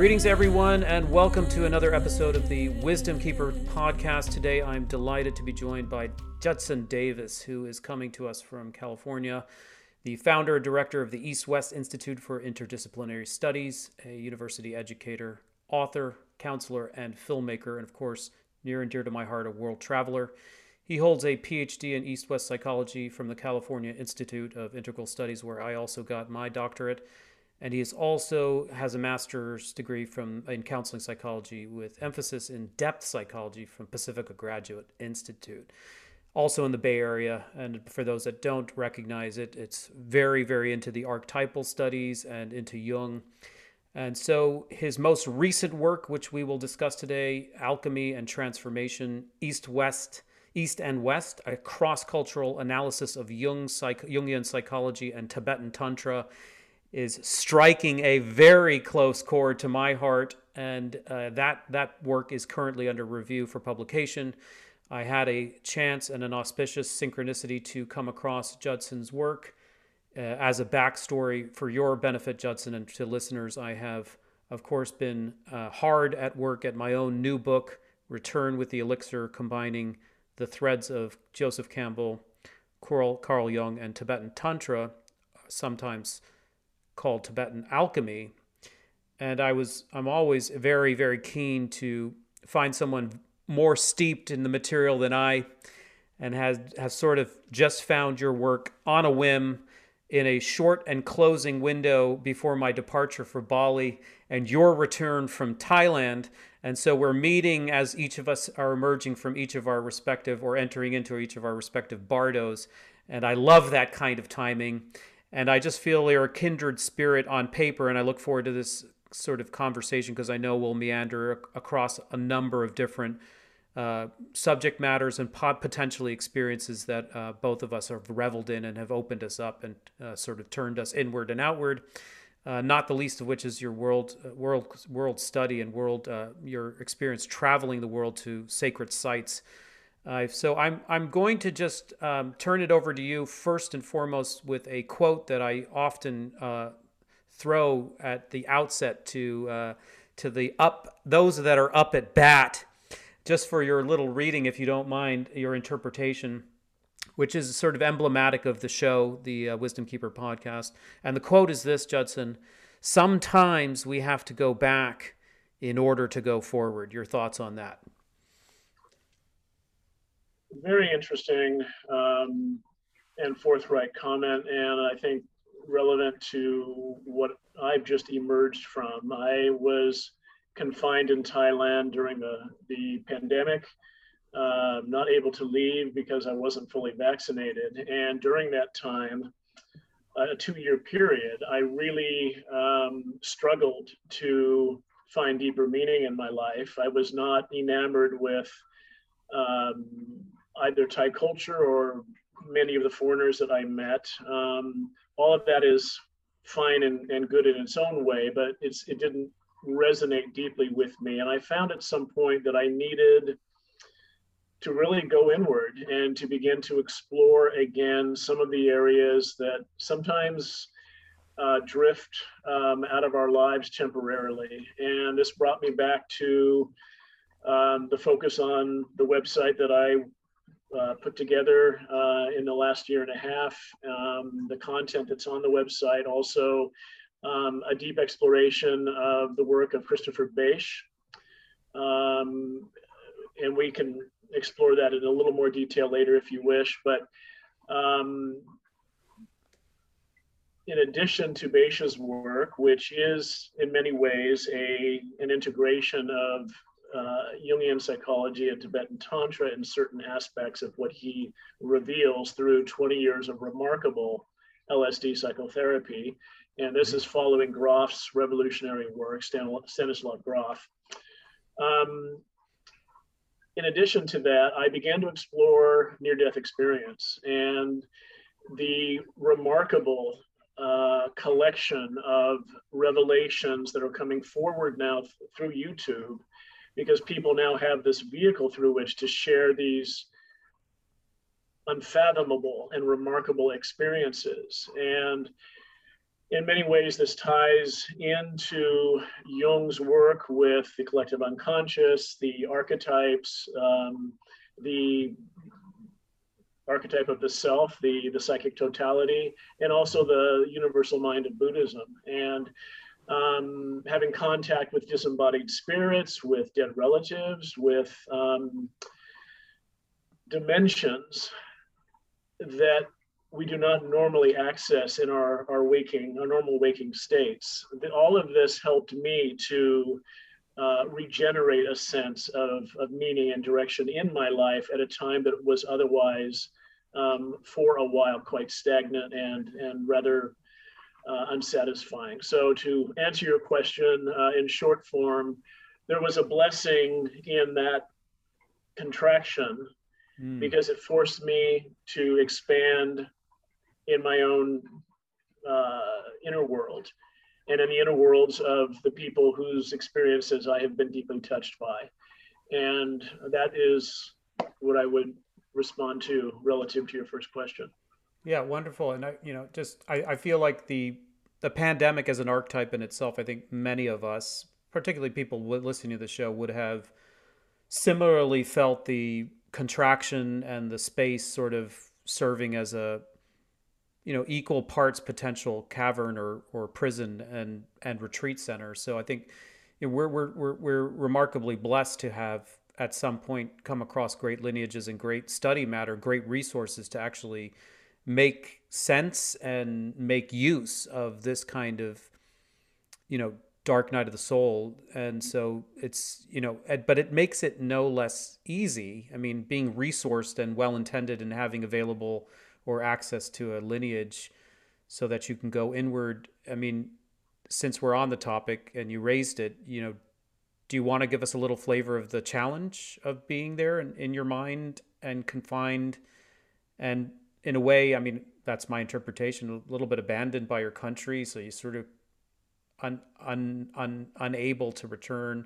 Greetings, everyone, and welcome to another episode of the Wisdom Keeper podcast. Today, I'm delighted to be joined by Judson Davis, who is coming to us from California, the founder and director of the East West Institute for Interdisciplinary Studies, a university educator, author, counselor, and filmmaker, and of course, near and dear to my heart, a world traveler. He holds a PhD in East West psychology from the California Institute of Integral Studies, where I also got my doctorate and he is also has a master's degree from in counseling psychology with emphasis in depth psychology from Pacifica Graduate Institute also in the Bay Area. And for those that don't recognize it, it's very, very into the archetypal studies and into Jung. And so his most recent work, which we will discuss today, Alchemy and Transformation, East West, East and West, a cross cultural analysis of Jung, psych- Jungian psychology and Tibetan Tantra is striking a very close chord to my heart, and uh, that that work is currently under review for publication. I had a chance and an auspicious synchronicity to come across Judson's work. Uh, as a backstory for your benefit, Judson, and to listeners, I have, of course, been uh, hard at work at my own new book, Return with the Elixir, combining the threads of Joseph Campbell, Carl, Carl Jung, and Tibetan Tantra, sometimes called Tibetan alchemy. And I was I'm always very very keen to find someone more steeped in the material than I and has has sort of just found your work on a whim in a short and closing window before my departure for Bali and your return from Thailand. And so we're meeting as each of us are emerging from each of our respective or entering into each of our respective bardos. And I love that kind of timing. And I just feel they're a kindred spirit on paper, and I look forward to this sort of conversation because I know we'll meander across a number of different uh, subject matters and potentially experiences that uh, both of us have reveled in and have opened us up and uh, sort of turned us inward and outward. Uh, not the least of which is your world uh, world world study and world uh, your experience traveling the world to sacred sites uh, so I'm I'm going to just um, turn it over to you first and foremost with a quote that I often uh, throw at the outset to uh, to the up those that are up at bat, just for your little reading, if you don't mind your interpretation, which is sort of emblematic of the show, the uh, Wisdom Keeper podcast. And the quote is this, Judson: "Sometimes we have to go back in order to go forward." Your thoughts on that? Very interesting um, and forthright comment, and I think relevant to what I've just emerged from. I was confined in Thailand during the, the pandemic, uh, not able to leave because I wasn't fully vaccinated. And during that time, a two year period, I really um, struggled to find deeper meaning in my life. I was not enamored with um, either Thai culture or many of the foreigners that I met. Um, all of that is fine and, and good in its own way, but it's it didn't resonate deeply with me. And I found at some point that I needed to really go inward and to begin to explore again some of the areas that sometimes uh, drift um, out of our lives temporarily. And this brought me back to um, the focus on the website that I uh, put together uh, in the last year and a half. Um, the content that's on the website, also um, a deep exploration of the work of Christopher Bache. Um, and we can explore that in a little more detail later if you wish. But um, in addition to Bache's work, which is in many ways a, an integration of uh, Jungian psychology and Tibetan Tantra in certain aspects of what he reveals through 20 years of remarkable LSD psychotherapy. And this is following Grof's revolutionary work, Stanislav Grof. Um, in addition to that, I began to explore near death experience and the remarkable uh, collection of revelations that are coming forward now th- through YouTube because people now have this vehicle through which to share these unfathomable and remarkable experiences. And in many ways, this ties into Jung's work with the collective unconscious, the archetypes, um, the archetype of the self, the, the psychic totality, and also the universal mind of Buddhism. And um, having contact with disembodied spirits, with dead relatives, with um, dimensions that we do not normally access in our, our waking, our normal waking states. All of this helped me to uh, regenerate a sense of, of meaning and direction in my life at a time that was otherwise, um, for a while, quite stagnant and, and rather unsatisfying. So, to answer your question uh, in short form, there was a blessing in that contraction mm. because it forced me to expand in my own uh, inner world and in the inner worlds of the people whose experiences I have been deeply touched by. And that is what I would respond to relative to your first question. Yeah, wonderful. And I, you know, just I, I feel like the the pandemic as an archetype in itself, I think many of us, particularly people listening to the show, would have similarly felt the contraction and the space sort of serving as a you know equal parts potential cavern or or prison and and retreat center. So I think you know, we're we're we're we're remarkably blessed to have at some point come across great lineages and great study matter, great resources to actually make sense and make use of this kind of you know dark night of the soul. And mm-hmm. so it's you know but it makes it no less easy. I mean being resourced and well intended and having available or access to a lineage so that you can go inward. I mean, since we're on the topic and you raised it, you know, do you want to give us a little flavor of the challenge of being there in, in your mind and confined? And in a way, I mean, that's my interpretation, a little bit abandoned by your country. So you sort of un, un, un, unable to return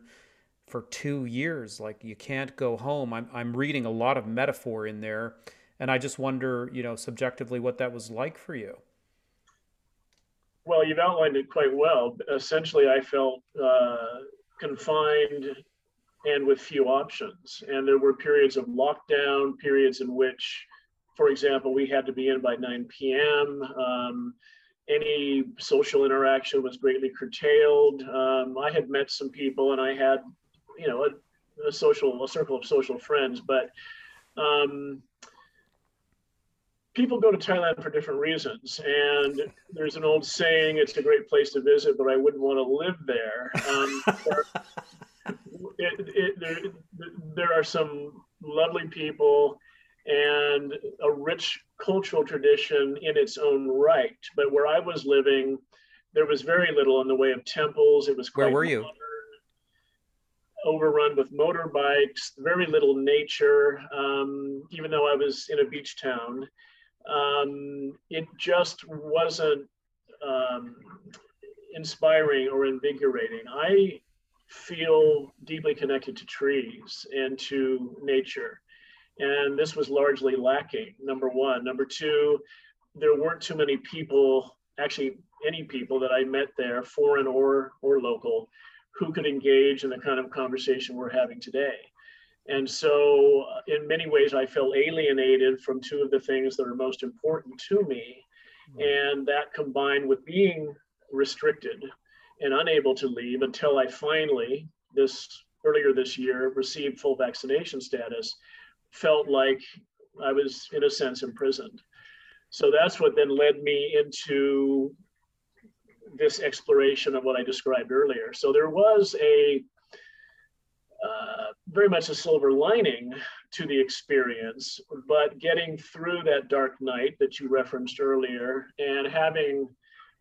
for two years. Like you can't go home. I'm, I'm reading a lot of metaphor in there and I just wonder, you know, subjectively what that was like for you. Well, you've outlined it quite well. Essentially, I felt uh, confined and with few options. And there were periods of lockdown, periods in which, for example, we had to be in by 9 p.m. Um, any social interaction was greatly curtailed. Um, I had met some people and I had, you know, a, a social, a circle of social friends, but um, people go to Thailand for different reasons. And there's an old saying, it's a great place to visit, but I wouldn't want to live there. Um, it, it, there, there are some lovely people and a rich cultural tradition in its own right. But where I was living, there was very little in the way of temples. It was quite where were you? Modern, overrun with motorbikes, very little nature. Um, even though I was in a beach town, um, it just wasn't um, inspiring or invigorating. I feel deeply connected to trees and to nature. And this was largely lacking, number one. Number two, there weren't too many people, actually, any people that I met there, foreign or, or local, who could engage in the kind of conversation we're having today. And so, uh, in many ways, I felt alienated from two of the things that are most important to me. Hmm. And that combined with being restricted and unable to leave until I finally, this earlier this year, received full vaccination status, felt like I was, in a sense, imprisoned. So that's what then led me into this exploration of what I described earlier. So there was a uh, very much a silver lining to the experience, but getting through that dark night that you referenced earlier and having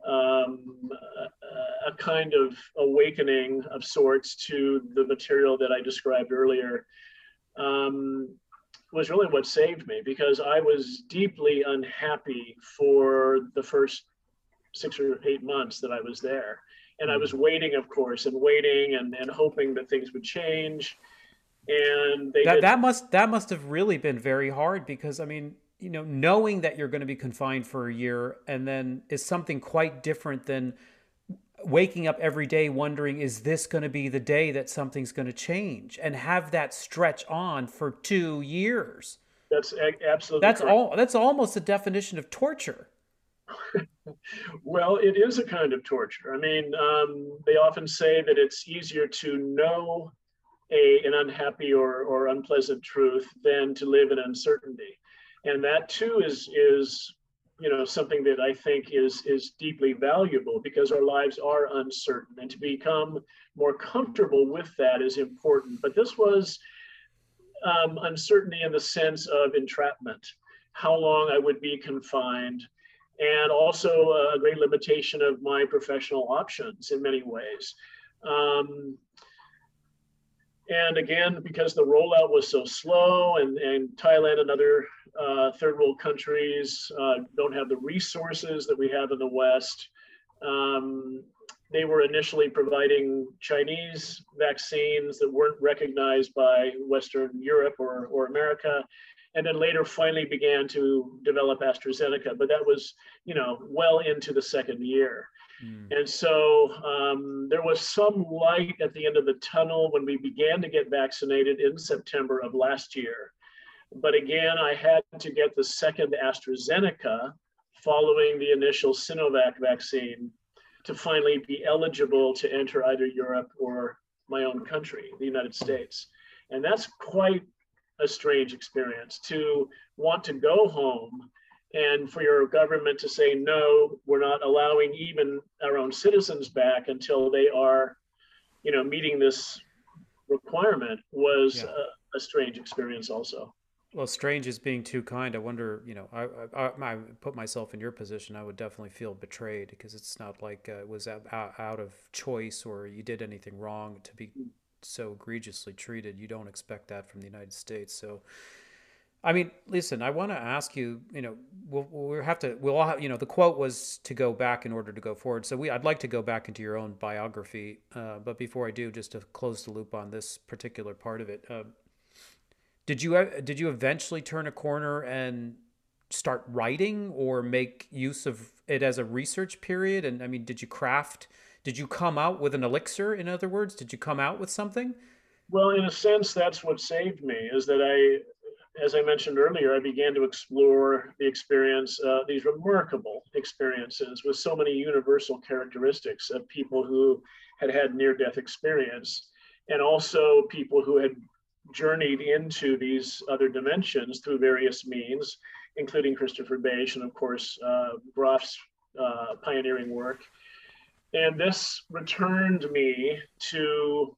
um, a, a, kind of awakening of sorts to the material that I described earlier um, was really what saved me because I was deeply unhappy for the first six or eight months that I was there and I mm. was waiting, of course, and waiting and, and hoping that things would change. And that, that must that must have really been very hard because I mean, you know, knowing that you're going to be confined for a year and then is something quite different than waking up every day wondering is this going to be the day that something's going to change and have that stretch on for 2 years. That's absolutely That's correct. all that's almost a definition of torture. well, it is a kind of torture. I mean, um, they often say that it's easier to know a, an unhappy or, or unpleasant truth than to live in uncertainty. And that too is, is you know, something that I think is, is deeply valuable because our lives are uncertain and to become more comfortable with that is important. But this was um, uncertainty in the sense of entrapment, how long I would be confined, and also a great limitation of my professional options in many ways. Um, and again, because the rollout was so slow, and, and Thailand and other uh, third world countries uh, don't have the resources that we have in the West, um, they were initially providing Chinese vaccines that weren't recognized by Western Europe or, or America and then later finally began to develop AstraZeneca. But that was, you know, well into the second year. Mm. And so um, there was some light at the end of the tunnel when we began to get vaccinated in September of last year. But again, I had to get the second AstraZeneca following the initial Sinovac vaccine to finally be eligible to enter either Europe or my own country, the United States. And that's quite a strange experience to want to go home and for your government to say no we're not allowing even our own citizens back until they are you know meeting this requirement was yeah. a, a, strange experience also well strange is being too kind i wonder you know I, I, I, put myself in your position i would definitely feel betrayed because it's not like uh, it was out, out of choice or you did anything wrong to be mm so egregiously treated. You don't expect that from the United States. So, I mean, listen, I want to ask you. You know, we'll, we'll have to. We'll all have. You know, the quote was to go back in order to go forward. So we, I'd like to go back into your own biography. Uh, but before I do, just to close the loop on this particular part of it, uh, did you uh, did you eventually turn a corner and start writing or make use of it as a research period? And I mean, did you craft? Did you come out with an elixir? In other words, did you come out with something? Well, in a sense, that's what saved me. Is that I, as I mentioned earlier, I began to explore the experience, uh, these remarkable experiences with so many universal characteristics of people who had had near-death experience, and also people who had journeyed into these other dimensions through various means, including Christopher Bache and, of course, uh, Grof's uh, pioneering work. And this returned me to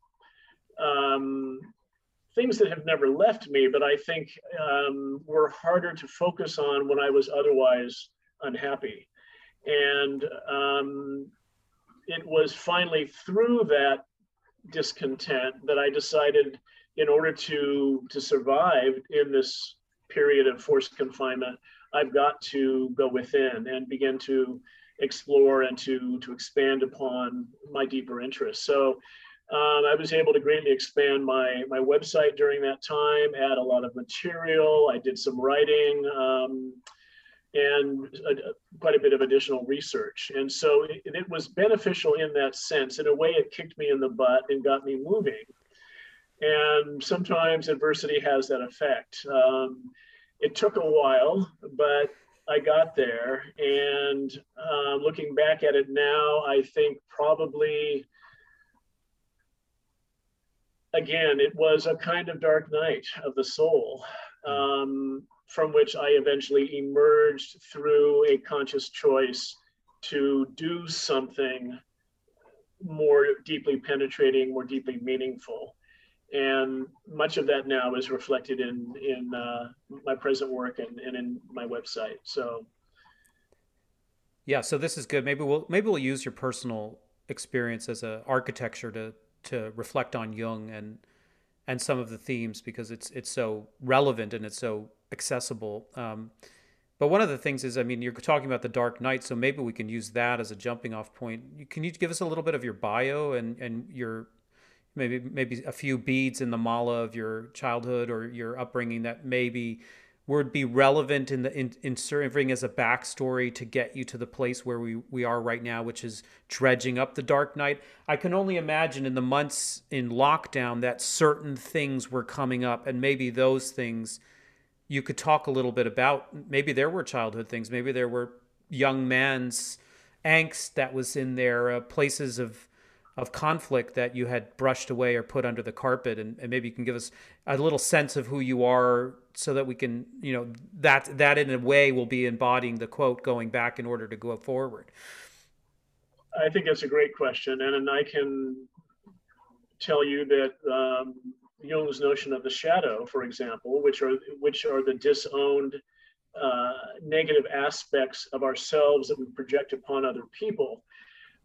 um, things that have never left me, but I think um, were harder to focus on when I was otherwise unhappy. And um, it was finally through that discontent that I decided, in order to to survive in this period of forced confinement, I've got to go within and begin to explore and to to expand upon my deeper interests. So um, I was able to greatly expand my my website during that time, add a lot of material. I did some writing. Um, and a, quite a bit of additional research. And so it, it, was beneficial in that sense. In a way, it kicked me in the butt and got me moving. And sometimes adversity has that effect. Um, it took a while, but I got there. And um, looking back at it now, I think probably, again, it was a kind of dark night of the soul um, from which I eventually emerged through a conscious choice to do something more deeply penetrating, more deeply meaningful. And much of that now is reflected in in uh, my present work and, and in my website. So yeah so this is good. Maybe we'll maybe we'll use your personal experience as a architecture to to reflect on jung and and some of the themes because it's it's so relevant and it's so accessible. Um, but one of the things is i mean you're talking about the dark night so maybe we can use that as a jumping off point. Can you give us a little bit of your bio and and your maybe maybe a few beads in the mala of your childhood or your upbringing that maybe would be relevant in the in, in serving as a backstory to get you to the place where we we are right now, which is dredging up the Dark Night. I can only imagine in the months in lockdown that certain things were coming up, and maybe those things you could talk a little bit about. Maybe there were childhood things. Maybe there were young man's angst that was in there, uh, places of of conflict that you had brushed away or put under the carpet and, and, maybe you can give us a little sense of who you are so that we can you know that that in a way will be embodying the quote going back in order to go forward. I think that's a great question and, and i can tell you that um, jung's notion of the shadow for example which are which are the disowned uh, negative aspects of ourselves that we project upon other people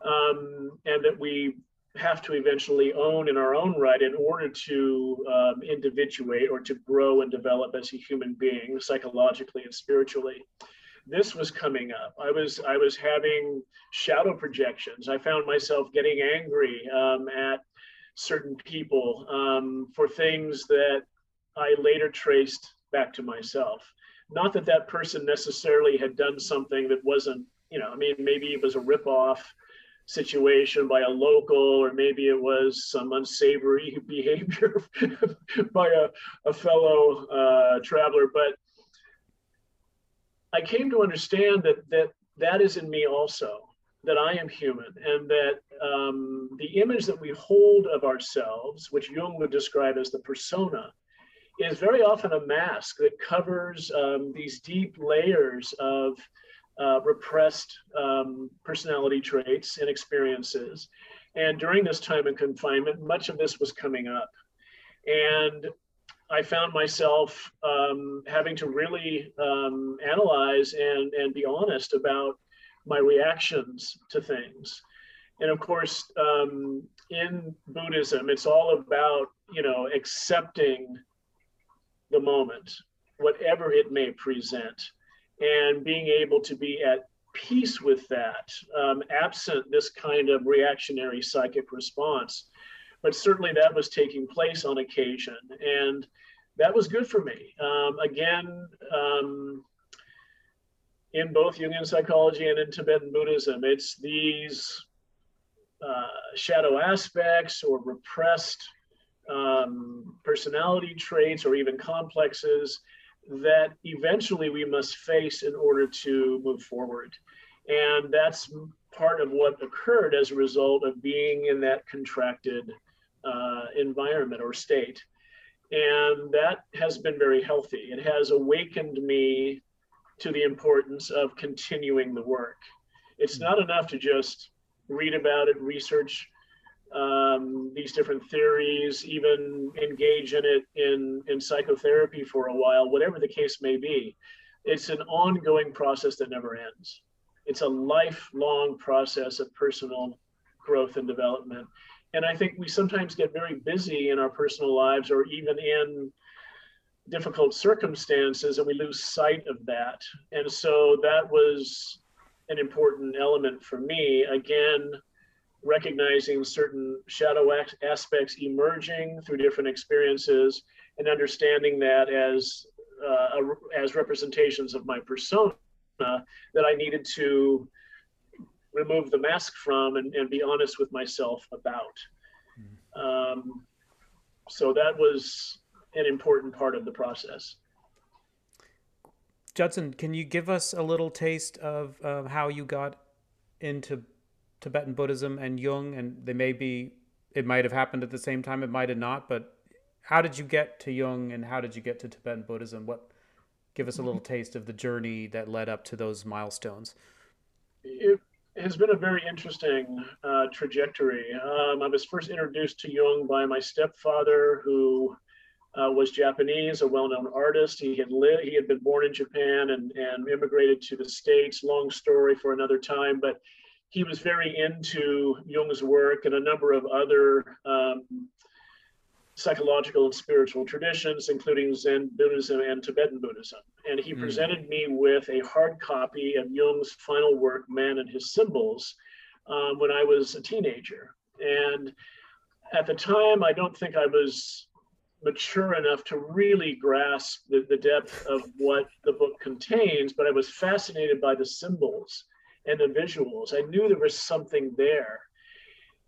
um, and that we have to eventually own in our own right in order to um, individuate or to grow and develop as a human being psychologically and spiritually. This was coming up. I was i was having shadow projections. I found myself getting angry um, at certain people um, for things that i later traced back to myself. Not that that person necessarily had done something that wasn't, you know, I mean, maybe it was a ripoff situation by a local, or maybe it was some unsavory behavior by a, a fellow uh, traveler. But I came to understand that that that is in me also, that I am human, and that um, the image that we hold of ourselves, which Jung would describe as the persona, is very often a mask that covers um, these deep layers of uh, repressed um, personality traits and experiences. And during this time in confinement, much of this was coming up. And I found myself um, having to really um, analyze and, and be honest about my reactions to things. And of course, um, in Buddhism, it's all about, you know, accepting the moment, whatever it may present, and being able to be at peace with that, um, absent this kind of reactionary psychic response. But certainly that was taking place on occasion, and that was good for me. Um, again, um, in both Jungian psychology and in Tibetan Buddhism, it's these uh, shadow aspects or repressed um, personality traits or even complexes that eventually we must face in order to move forward. And that's part of what occurred as a result of being in that contracted uh, environment or state. And that has been very healthy. It has awakened me to the importance of continuing the work. It's not enough to just read about it, research um, these different theories, even engage in it in, in psychotherapy for a while, whatever the case may be. It's an ongoing process that never ends. It's a lifelong process of personal growth and development. And I think we sometimes get very busy in our personal lives or even in difficult circumstances and we lose sight of that. And so that was an important element for me. Again, recognizing certain shadow aspects emerging through different experiences and understanding that as uh, as representations of my persona that I needed to remove the mask from and, and be honest with myself about. Um, so that was an important part of the process. Judson, can you give us a little taste of uh, how you got into Tibetan Buddhism and Jung, and they may be, it might have happened at the same time, it might have not, but how did you get to Jung and how did you get to Tibetan Buddhism? What, give us a little taste of the journey that led up to those milestones. It has been a very interesting uh, trajectory. Um, I was first introduced to Jung by my stepfather, who uh, was Japanese, a well-known artist. He had lived, he had been born in Japan and, and immigrated to the States. Long story for another time, but he was very into Jung's work and a number of other um, psychological and spiritual traditions, including Zen Buddhism and Tibetan Buddhism. And he mm. presented me with a hard copy of Jung's final work, Man and His Symbols, um, when I was a teenager. And at the time, I don't think I was mature enough to really grasp the, the depth of what the book contains, but I was fascinated by the symbols and the visuals. I knew there was something there.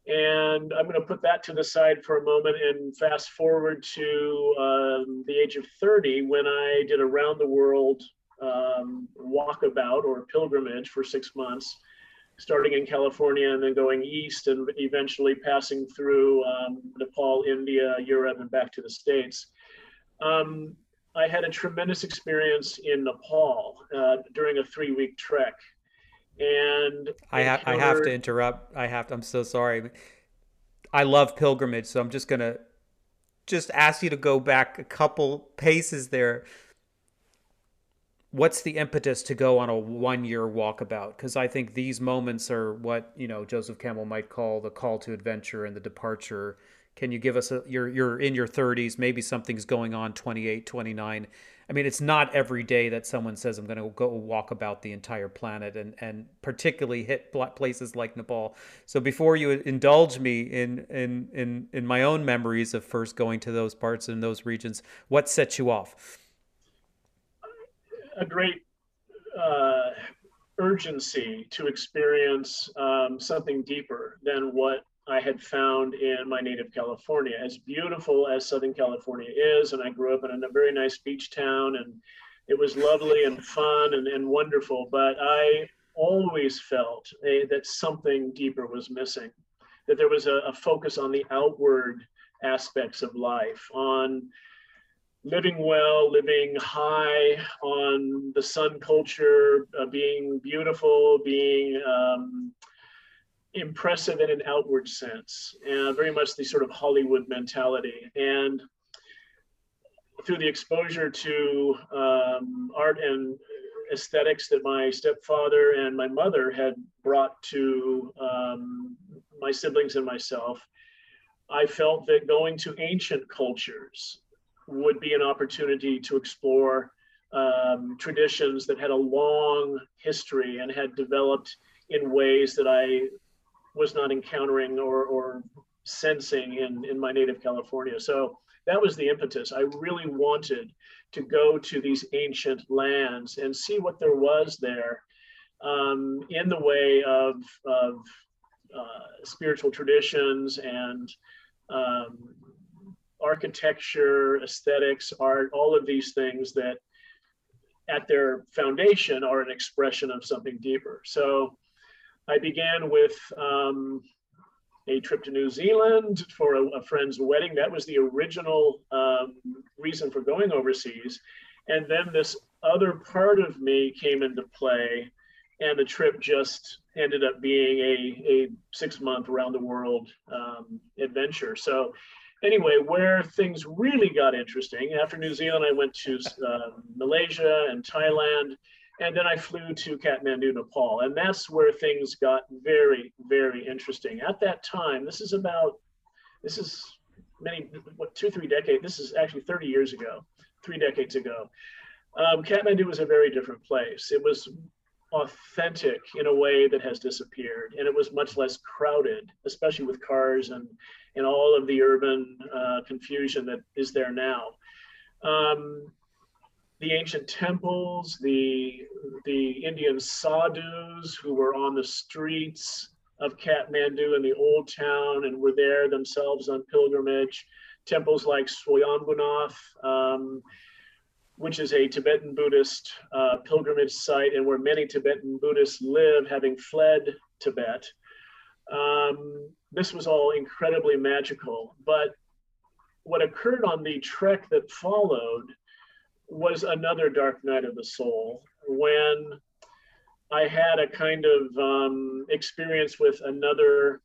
And I'm going to put that to the side for a moment and fast forward to um, the age of 30 when I did a round the world um, walkabout or pilgrimage for six months, starting in California and then going east and eventually passing through um, Nepal, India, Europe, and back to the States. Um, I had a tremendous experience in Nepal uh, during a three week trek and I have I have to interrupt. I have to, I'm so sorry. I love pilgrimage, so I'm just gonna just ask you to go back a couple paces there. What's the impetus to go on a one year walkabout? Because I think these moments are what you know Joseph Campbell might call the call to adventure and the departure. Can you give us a you're you're in your 30s, maybe something's going on 28, 29 I mean, it's not every day that someone says, I'm going to go walk about the entire planet and, and particularly hit places like Nepal. So before you indulge me in, in, in, in my own memories of first going to those parts and those regions, what sets you off? A great uh, urgency to experience um, something deeper than what I had found in my native California. As beautiful as Southern California is, and I grew up in a very nice beach town, and it was lovely and fun and, and wonderful, but I always felt a, that something deeper was missing, that there was a, a focus on the outward aspects of life, on living well, living high on the sun culture, uh, being beautiful, being um, impressive in an outward sense, and very much the sort of Hollywood mentality. And through the exposure to um, art and aesthetics that my stepfather and my mother had brought to um, my siblings and myself, I felt that going to ancient cultures would be an opportunity to explore um, traditions that had a long history and had developed in ways that I was not encountering or, or sensing in, in my native California. So that was the impetus. I really wanted to go to these ancient lands and see what there was there um, in the way of, of uh, spiritual traditions and um, architecture, aesthetics, art, all of these things that at their foundation are an expression of something deeper. So I began with um, a trip to New Zealand for a, a, friend's wedding. That was the original um, reason for going overseas. And then this other part of me came into play, and the trip just ended up being a, a six month around the world um, adventure. So, anyway, where things really got interesting after New Zealand, I went to uh, Malaysia and Thailand and then I flew to Kathmandu, Nepal. And that's where things got very, very interesting. At that time, this is about, this is many, what, two, three decades, this is actually 30 years ago, three decades ago. Um, Kathmandu was a very different place. It was authentic in a way that has disappeared, and it was much less crowded, especially with cars and, and all of the urban uh, confusion that is there now. Um, the ancient temples, the, the Indian sadhus who were on the streets of Kathmandu in the old town and were there themselves on pilgrimage. Temples like Swayambhunath, um, which is a Tibetan Buddhist uh, pilgrimage site and where many Tibetan Buddhists live, having fled Tibet. Um, this was all incredibly magical. But what occurred on the trek that followed was another dark night of the soul when I had a kind of um, experience with another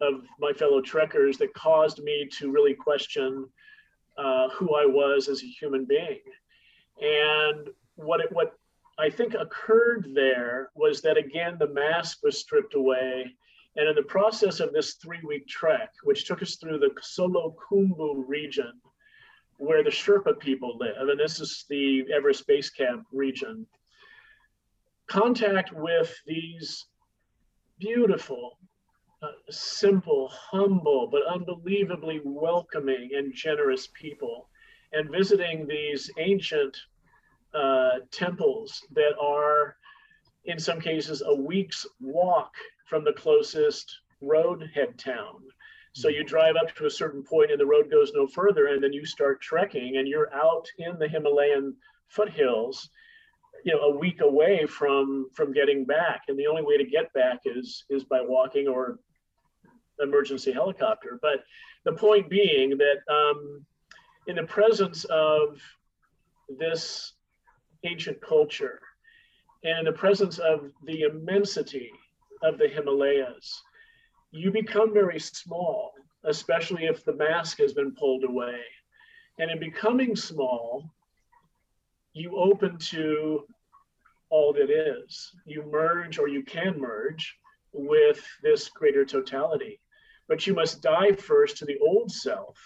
of my fellow trekkers that caused me to really question uh, who I was as a human being. And what it, what I think occurred there was that again the mask was stripped away, and in the process of this three-week trek, which took us through the Solu Khumbu region, where the Sherpa people live, and this is the Everest Base Camp region. Contact with these beautiful, uh, simple, humble, but unbelievably welcoming and generous people. And visiting these ancient uh, temples that are, in some cases, a week's walk from the closest roadhead town. So you drive up to a certain point and the road goes no further, and then you start trekking, and you're out in the Himalayan foothills, you know, a week away from from getting back. And the only way to get back is is by walking or emergency helicopter. But the point being that um, in the presence of this ancient culture and in the presence of the immensity of the Himalayas, you become very small, especially if the mask has been pulled away. And in becoming small, you open to all that is. You merge or you can merge with this greater totality. But you must die first to the old self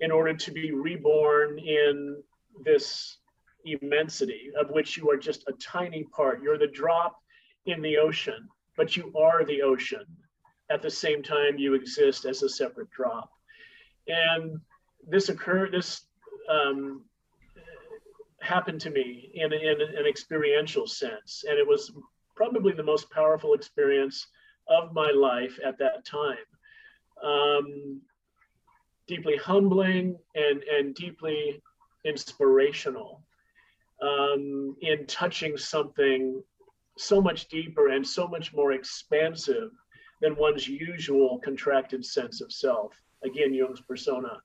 in order to be reborn in this immensity of which you are just a tiny part. You're the drop in the ocean, but you are the ocean at the same time you exist as a separate drop. And this occurred, this um, happened to me in, in an experiential sense. And it was probably the most powerful experience of my life at that time. Um, deeply humbling and, and deeply inspirational um, in touching something so much deeper and so much more expansive than one's usual contracted sense of self. Again, Jung's persona.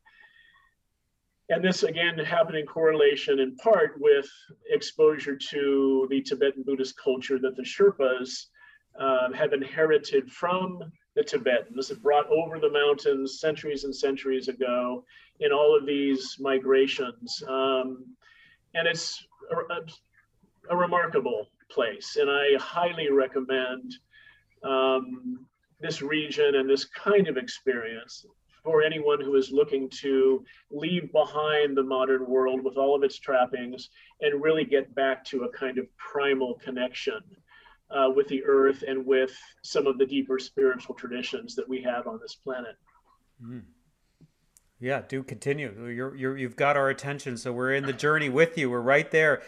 And this again happened in correlation in part with exposure to the Tibetan Buddhist culture that the Sherpas uh, have inherited from the Tibetans, brought over the mountains centuries and centuries ago in all of these migrations. Um, and it's a, a, a, remarkable place. And I highly recommend um, this region and this kind of experience for anyone who is looking to leave behind the modern world with all of its trappings and really get back to a kind of primal connection uh, with the earth and with some of the deeper spiritual traditions that we have on this planet. Mm. Yeah, do continue. You're, you're, you've got our attention, so we're in the journey with you. We're right there.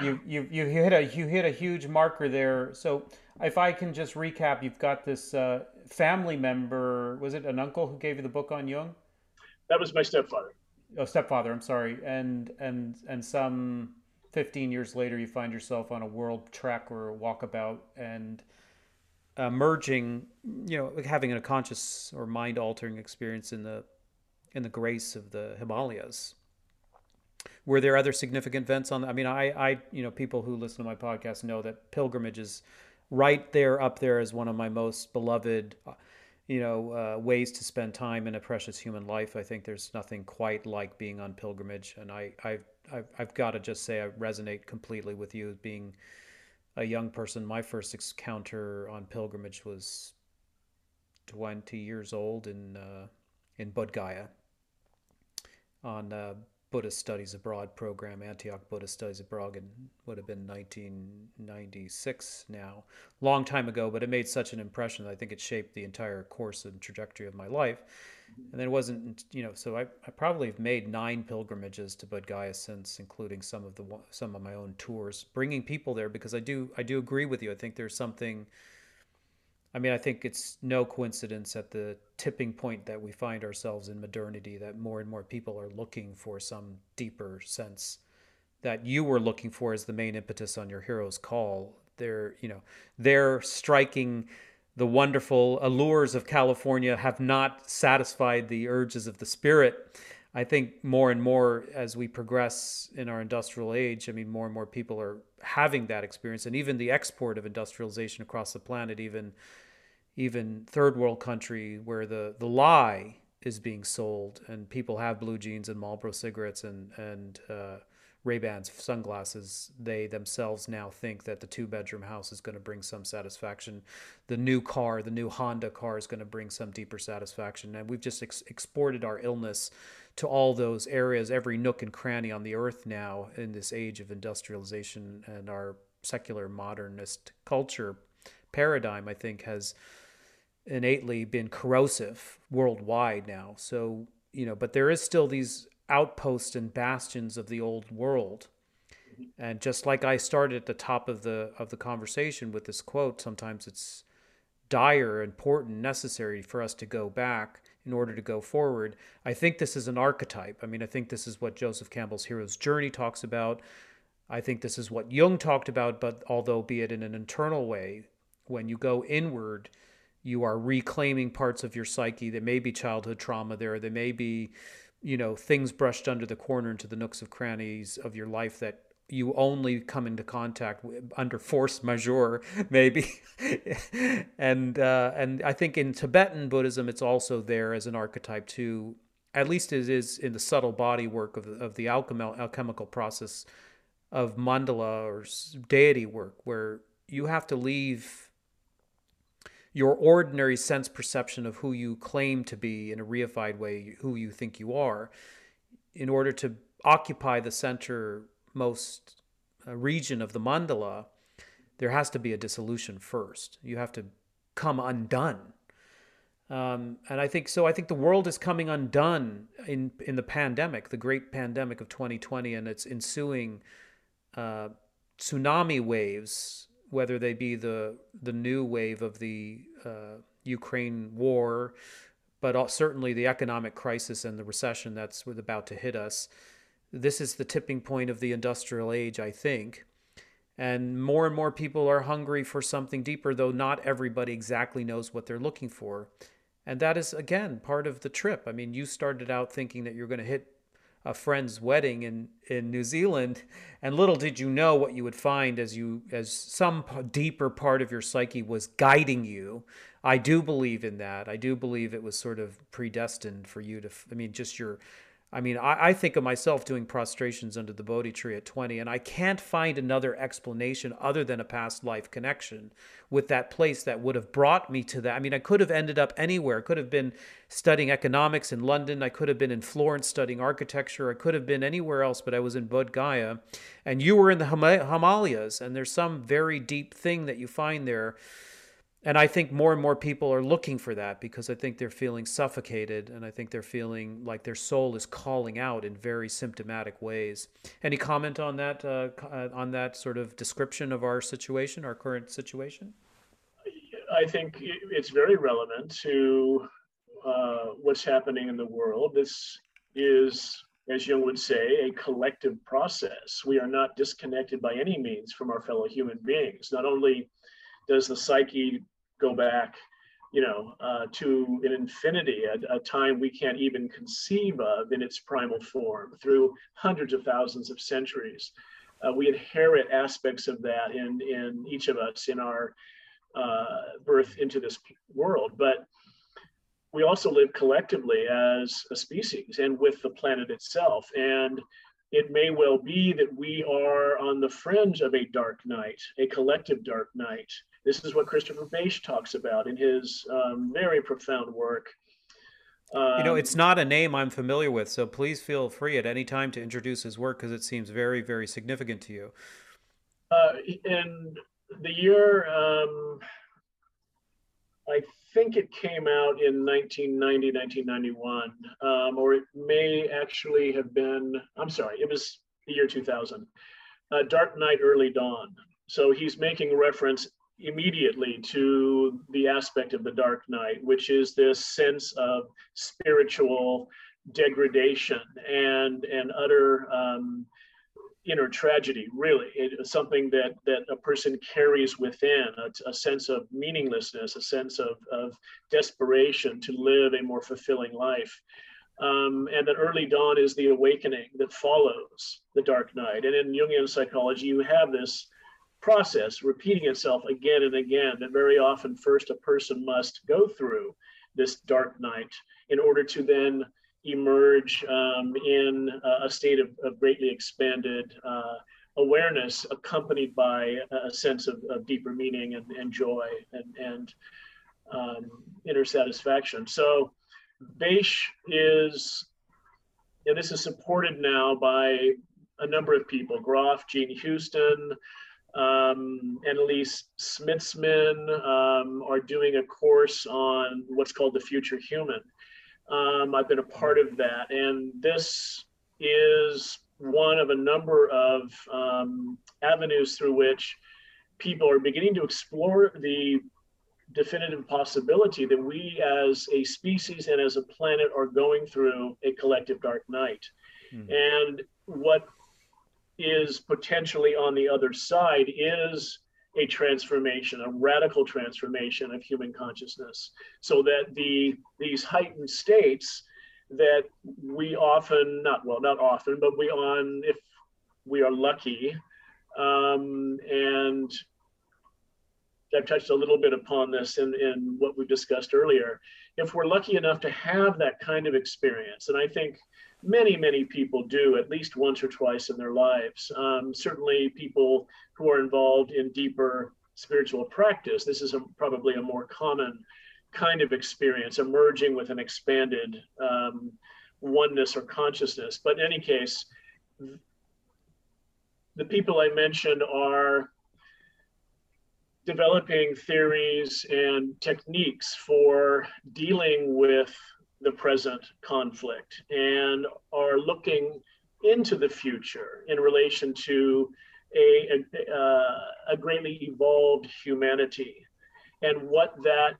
You, you, you hit a, you hit a huge marker there. So, if I can just recap, you've got this uh, family member. Was it an uncle who gave you the book on Jung? That was my stepfather. Oh, stepfather. I'm sorry. And and and some 15 years later, you find yourself on a world trek or walkabout and uh, merging. You know, having a conscious or mind altering experience in the in the grace of the Himalayas. Were there other significant events on? I mean, I, I, you know, people who listen to my podcast know that pilgrimage is right there up there as one of my most beloved, uh, you know, uh, ways to spend time in a precious human life. I think there's nothing quite like being on pilgrimage, and I, I, I've, I've got to just say I resonate completely with you being a young person. My first encounter on pilgrimage was 20 years old in uh, in Bodh Gaya on uh, Buddhist Studies Abroad program, Antioch Buddhist Studies Abroad, and would have been 1996 now, long time ago, but it made such an impression that I think it shaped the entire course and trajectory of my life. And then it wasn't, you know, so I, I probably have made nine pilgrimages to Bodh Gaya since, including some of the some of my own tours, bringing people there because I do I do agree with you. I think there's something I mean, I think it's no coincidence at the tipping point that we find ourselves in modernity that more and more people are looking for some deeper sense that you were looking for as the main impetus on your hero's call. They're, you know, they're striking the wonderful allures of California have not satisfied the urges of the spirit. I think more and more as we progress in our industrial age, I mean, more and more people are having that experience, and even the export of industrialization across the planet, even even third world country where the, the lie is being sold and people have blue jeans and Marlboro cigarettes and, and uh, Ray-Bans sunglasses, they themselves now think that the two bedroom house is going to bring some satisfaction. The new car, the new Honda car is going to bring some deeper satisfaction. And we've just ex- exported our illness to all those areas, every nook and cranny on the earth now in this age of industrialization and our secular modernist culture paradigm, I think, has innately been corrosive worldwide now. So, you know, but there is still these outposts and bastions of the old world. And just like I started at the top of the of the conversation with this quote, sometimes it's dire, important, necessary for us to go back in order to go forward. I think this is an archetype. I mean, I think this is what Joseph Campbell's hero's journey talks about. I think this is what Jung talked about, but although be it in an internal way, when you go inward, you are reclaiming parts of your psyche. There may be childhood trauma there. There may be, you know, things brushed under the corner into the nooks of crannies of your life that you only come into contact with, under force majeure, maybe. and uh, and I think in Tibetan Buddhism, it's also there as an archetype too. At least it is in the subtle body work of, of the alchemy, alchemical process of mandala or deity work, where you have to leave your ordinary sense perception of who you claim to be in a reified way, who you think you are, in order to occupy the center most uh, region of the mandala, there has to be a dissolution first. You have to come undone. Um, and I think so. I think the world is coming undone in in the pandemic, the great pandemic of 2020, and its ensuing uh, tsunami waves, whether they be the the new wave of the uh, Ukraine war, but certainly the economic crisis and the recession that's about to hit us this is the tipping point of the industrial age, I think. And more and more people are hungry for something deeper, though not everybody exactly knows what they're looking for. And that is, again, part of the trip. I mean, you started out thinking that you're going to hit a friend's wedding in, in New Zealand, and little did you know what you would find as you as some deeper part of your psyche was guiding you. I do believe in that. I do believe it was sort of predestined for you to. I mean, just your I mean, I, I, think of myself doing prostrations under the Bodhi tree at 20, and I can't find another explanation other than a past life connection with that place that would have brought me to that. I mean, I could have ended up anywhere. I could have been studying economics in London. I could have been in Florence studying architecture. I could have been anywhere else, but I was in Bodh Gaya. And you were in the Himalayas, and there's some very deep thing that you find there and I think more and more people are looking for that because I think they're feeling suffocated and I think they're feeling like their soul is calling out in very symptomatic ways. Any comment on that? Uh, uh, on that sort of description of our situation, our current situation? I think it's very relevant to uh, what's happening in the world. This is, as Jung would say, a collective process. We are not disconnected by any means from our fellow human beings. Not only does the psyche go back, you know, uh, to an infinity, a, a, time we can't even conceive of in its primal form through hundreds of thousands of centuries. Uh, we inherit aspects of that in, in each of us in our uh, birth into this world. But we also live collectively as a species and with the planet itself. And it may well be that we are on the fringe of a dark night, a collective dark night, this is what Christopher Bache talks about in his um, very profound work. Um, you know, um, it's not a name I'm familiar with, so please feel free at any time to introduce his work because it seems very, very significant to you. Uh, in the year, um, I think it came out in 1990, 1991, um, or it may actually have been, I'm sorry, it was the year 2000. Uh, Dark Night, Early Dawn. So he's making reference immediately to the aspect of the Dark Night, which is this sense of spiritual degradation and and utter um, inner tragedy. Really, it's something that that a person carries within a, a sense of meaninglessness, a sense of of desperation to live a more fulfilling life. Um, and that early dawn is the awakening that follows the dark night. And in Jungian psychology, you have this process repeating itself again and again that very often first a person must go through this dark night in order to then emerge um, in a state of, of greatly expanded uh, awareness accompanied by a sense of, of deeper meaning and, and joy and, and um, inner satisfaction. So Bache is, and this is supported now by a number of people, Grof, Jean Houston, um, Anneloes Smitsman um, are doing a course on what's called the future human. Um, I've been a part of that, and this is one of a number of um, avenues through which people are beginning to explore the definitive possibility that we as a species and as a planet are going through a collective dark night. Mm. And what is potentially on the other side is a transformation, a radical transformation of human consciousness, so that the these heightened states that we often not well not often but we on if we are lucky um, and I've touched a little bit upon this in, in what we discussed earlier. If we're lucky enough to have that kind of experience, and I think many, many people do at least once or twice in their lives, um, certainly people who are involved in deeper spiritual practice, this is a, probably a more common kind of experience, emerging with an expanded um, oneness or consciousness. But in any case, the people I mentioned are developing theories and techniques for dealing with the present conflict and are looking into the future in relation to a, a, uh, a greatly evolved humanity and what that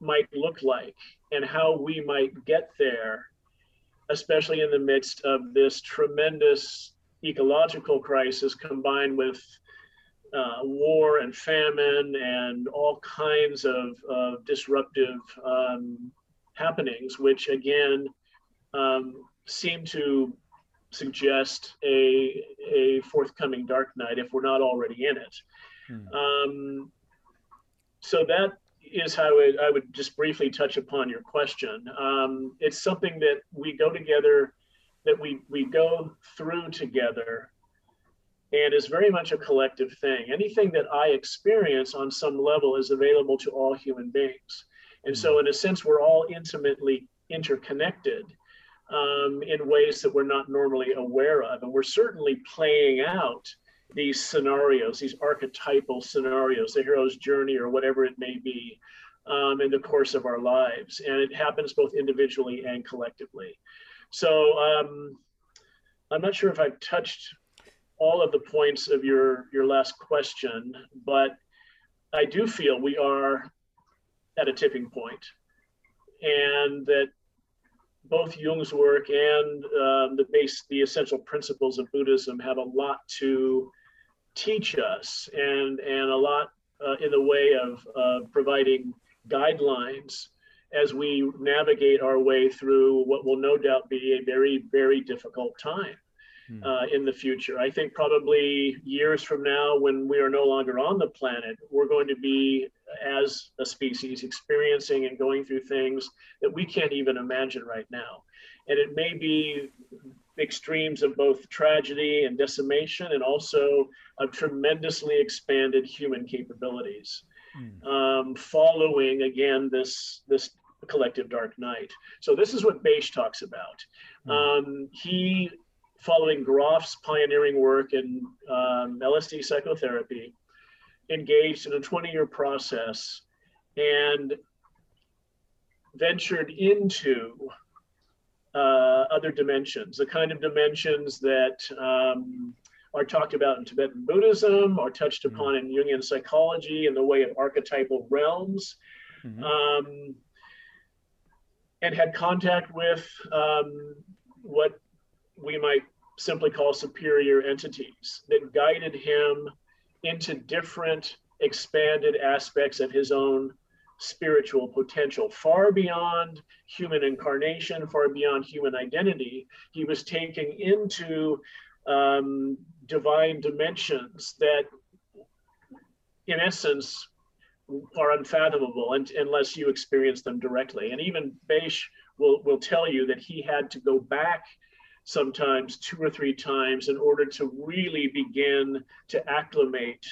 might look like and how we might get there, especially in the midst of this tremendous ecological crisis combined with uh, war and famine and all kinds of, of disruptive um, happenings, which again um, seem to suggest a, a forthcoming dark night if we're not already in it. Hmm. Um, so that is how it, I would just briefly touch upon your question. Um, it's something that we go together, that we, we go through together and is very much a collective thing. Anything that I experience on some level is available to all human beings. And so, in a sense, we're all intimately interconnected um, in ways that we're not normally aware of. And we're certainly playing out these scenarios, these archetypal scenarios, the hero's journey or whatever it may be, um, in the course of our lives. And it happens both individually and collectively. So, um, I'm not sure if I've touched all of the points of your your last question, but I do feel we are at a tipping point, and that both Jung's work and um, the base, the essential principles of Buddhism have a lot to teach us, and and a lot uh, in the way of uh, providing guidelines as we navigate our way through what will no doubt be a very very difficult time. Hmm. uh, in the future. I think probably years from now, when we are no longer on the planet, we're going to be, as a species, experiencing and going through things that we can't even imagine right now. And it may be extremes of both tragedy and decimation, and also of tremendously expanded human capabilities. Hmm. Um, following again this this collective dark night. So this is what Bache talks about. Hmm. Um, he following Grof's pioneering work in um, LSD psychotherapy, engaged in a 20 year process and ventured into uh, other dimensions, the kind of dimensions that um, are talked about in Tibetan Buddhism, are touched mm-hmm. upon in Jungian psychology in the way of archetypal realms, mm-hmm. um, and had contact with um, what we might simply call superior entities that guided him into different expanded aspects of his own spiritual potential, far beyond human incarnation, far beyond human identity. He was taking into um, divine dimensions that, in essence, are unfathomable and, unless you experience them directly. And even Bache will, will tell you that he had to go back sometimes two or three times in order to really begin to acclimate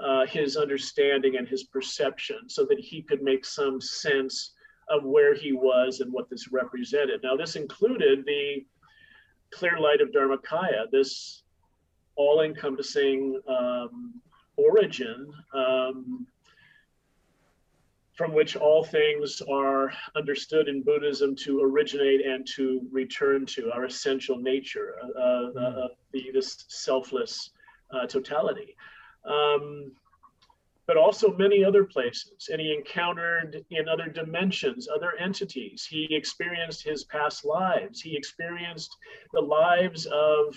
uh, his understanding and his perception so that he could make some sense of where he was and what this represented. Now, this included the clear light of Dharmakaya, this all encompassing um, origin um, from which all things are understood in Buddhism to originate and to return to our essential nature, uh, uh, uh, the, this selfless uh, totality. Um, but also many other places. And he encountered in other dimensions, other entities. He experienced his past lives. He experienced the lives of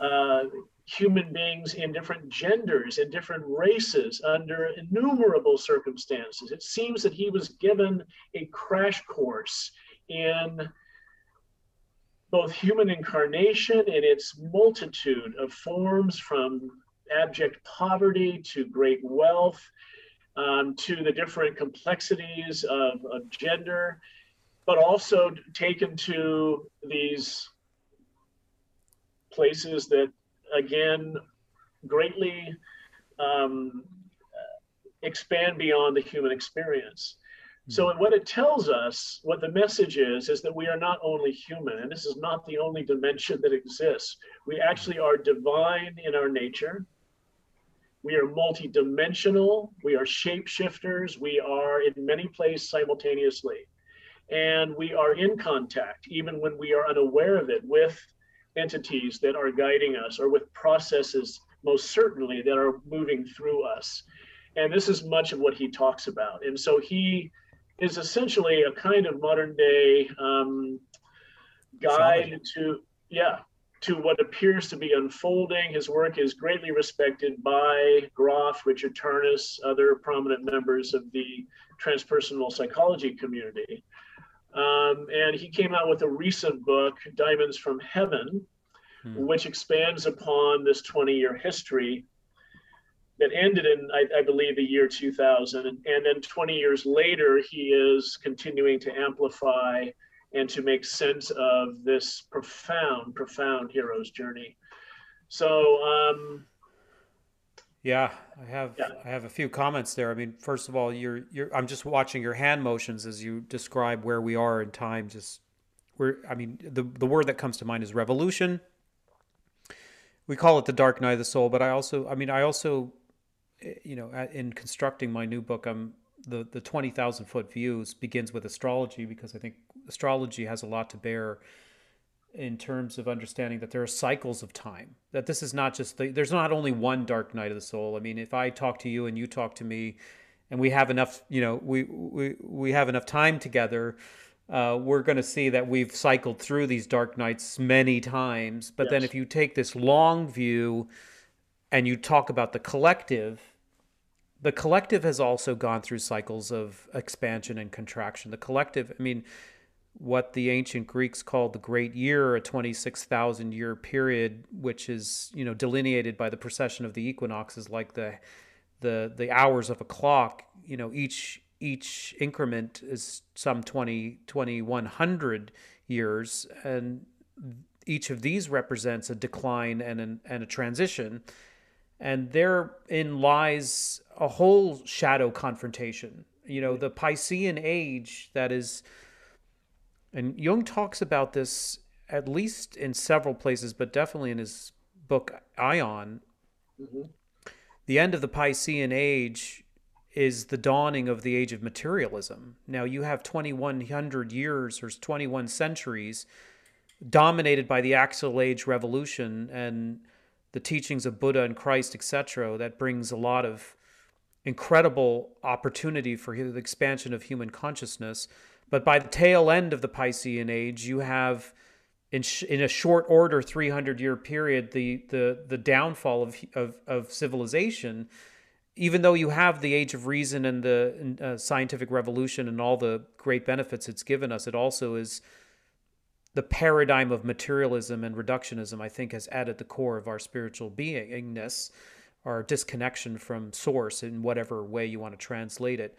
uh, human beings in different genders, in different races, under innumerable circumstances. It seems that he was given a crash course in both human incarnation and its multitude of forms from abject poverty to great wealth um, to the different complexities of, of gender, but also taken to these places that again greatly um, expand beyond the human experience. So, hmm. what it tells us, what the message is, is that we are not only human, and this is not the only dimension that exists. We actually are divine in our nature. We are multidimensional. We are shapeshifters. We are in many places simultaneously. And we are in contact, even when we are unaware of it, with entities that are guiding us or with processes, most certainly, that are moving through us. And this is much of what he talks about. And so he is essentially a kind of modern day um, guide to, yeah, to what appears to be unfolding. His work is greatly respected by Grof, Richard Tarnas, other prominent members of the transpersonal psychology community. Um, and he came out with a recent book, Diamonds from Heaven, hmm. which expands upon this 20 year history that ended in, I, I, believe, the year 2000. And, and then 20 years later, he is continuing to amplify and to make sense of this profound, profound hero's journey. So, um, yeah, I have yeah. I have a few comments there. I mean, first of all, you're you're I'm just watching your hand motions as you describe where we are in time. Just where I mean, the the word that comes to mind is revolution. We call it the dark night of the soul, but I also I mean, I also eh, you know, in constructing my new book, I'm the the 20,000 foot views begins with astrology because I think astrology has a lot to bear in terms of understanding that there are cycles of time that this is not just the, there's not only one dark night of the soul. I mean if i talk to you and you talk to me and we have enough you know we we, we have enough time together uh, we're going to see that we've cycled through these dark nights many times. But yes. then if you take this long view and you talk about the collective the collective has also gone through cycles of expansion and contraction. The collective i mean what the ancient Greeks called the Great Year, a 26,000 year period, which is you know delineated by the precession of the equinoxes, like the the the hours of a clock. You know, each each increment is some 20 2100 years, and each of these represents a decline and an, and a transition. And therein lies a whole shadow confrontation. You know, the Piscean age that is and Jung talks about this at least in several places, but definitely in his book Aion. Mm-hmm. The end of the Piscean age is the dawning of the age of materialism. Now you have 2100 years or 21 centuries dominated by the axial age revolution and the teachings of Buddha and Christ, etc., that brings a lot of incredible opportunity for the expansion of human consciousness. But by the tail end of the Piscean age, you have in, sh- in a short order 300 year period the the the downfall of, of of civilization. Even though you have the age of reason and the uh, scientific revolution and all the great benefits it's given us it also is the paradigm of materialism and reductionism i think has added the core of our spiritual beingness our disconnection from source in whatever way you want to translate it.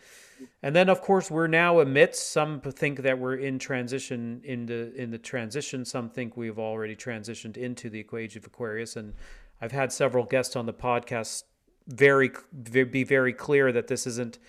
And then, of course, we're now amidst. Some think that we're in transition in the in the transition. Some think we've already transitioned into the age of Aquarius. And I've had several guests on the podcast very be very clear that this isn't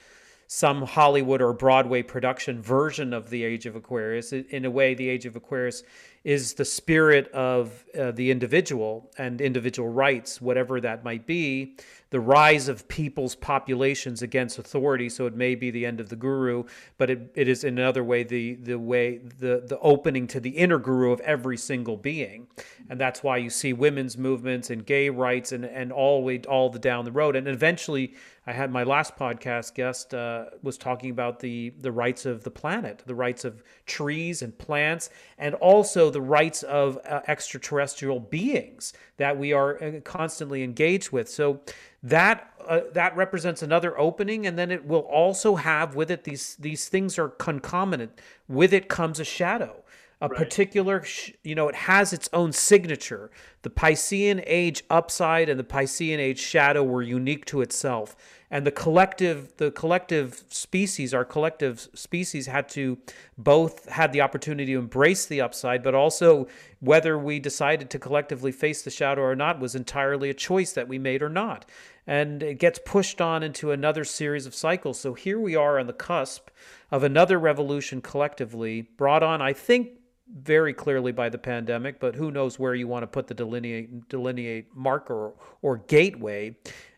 some Hollywood or Broadway production version of the Age of Aquarius. In a way, the Age of Aquarius is the spirit of uh, the individual and individual rights, whatever that might be, the rise of people's populations against authority. So it may be the end of the guru, but it, it is in another way the the way the the opening to the inner guru of every single being, and that's why you see women's movements and gay rights and and all way all the down the road, and eventually I had my last podcast guest uh, was talking about the the rights of the planet, the rights of trees and plants, and also the rights of uh, extraterrestrial beings that we are uh, constantly engaged with. So that uh, that represents another opening, and then it will also have with it these these things are concomitant. With it comes a shadow a right. particular you know it has its own signature. The piscean age upside and the piscean age shadow were unique to itself. And the collective the collective species our collective species had to both had the opportunity to embrace the upside but also whether we decided to collectively face the shadow or not was entirely a choice that we made or not. And it gets pushed on into another series of cycles. So here we are on the cusp of another revolution collectively brought on i think very clearly by the pandemic, but who knows where you want to put the delineate delineate marker or, or gateway.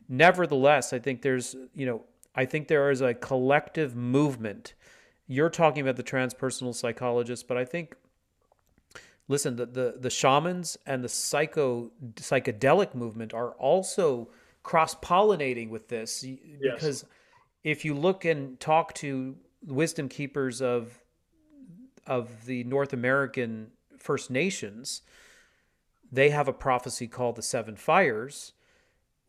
Nevertheless, I think there's you know I think there is a collective movement. You're talking about the transpersonal psychologists, but I think listen the the, the shamans and the psycho psychedelic movement are also cross pollinating with this yes. because if you look and talk to wisdom keepers of of the North American First Nations, they have a prophecy called the Seven Fires,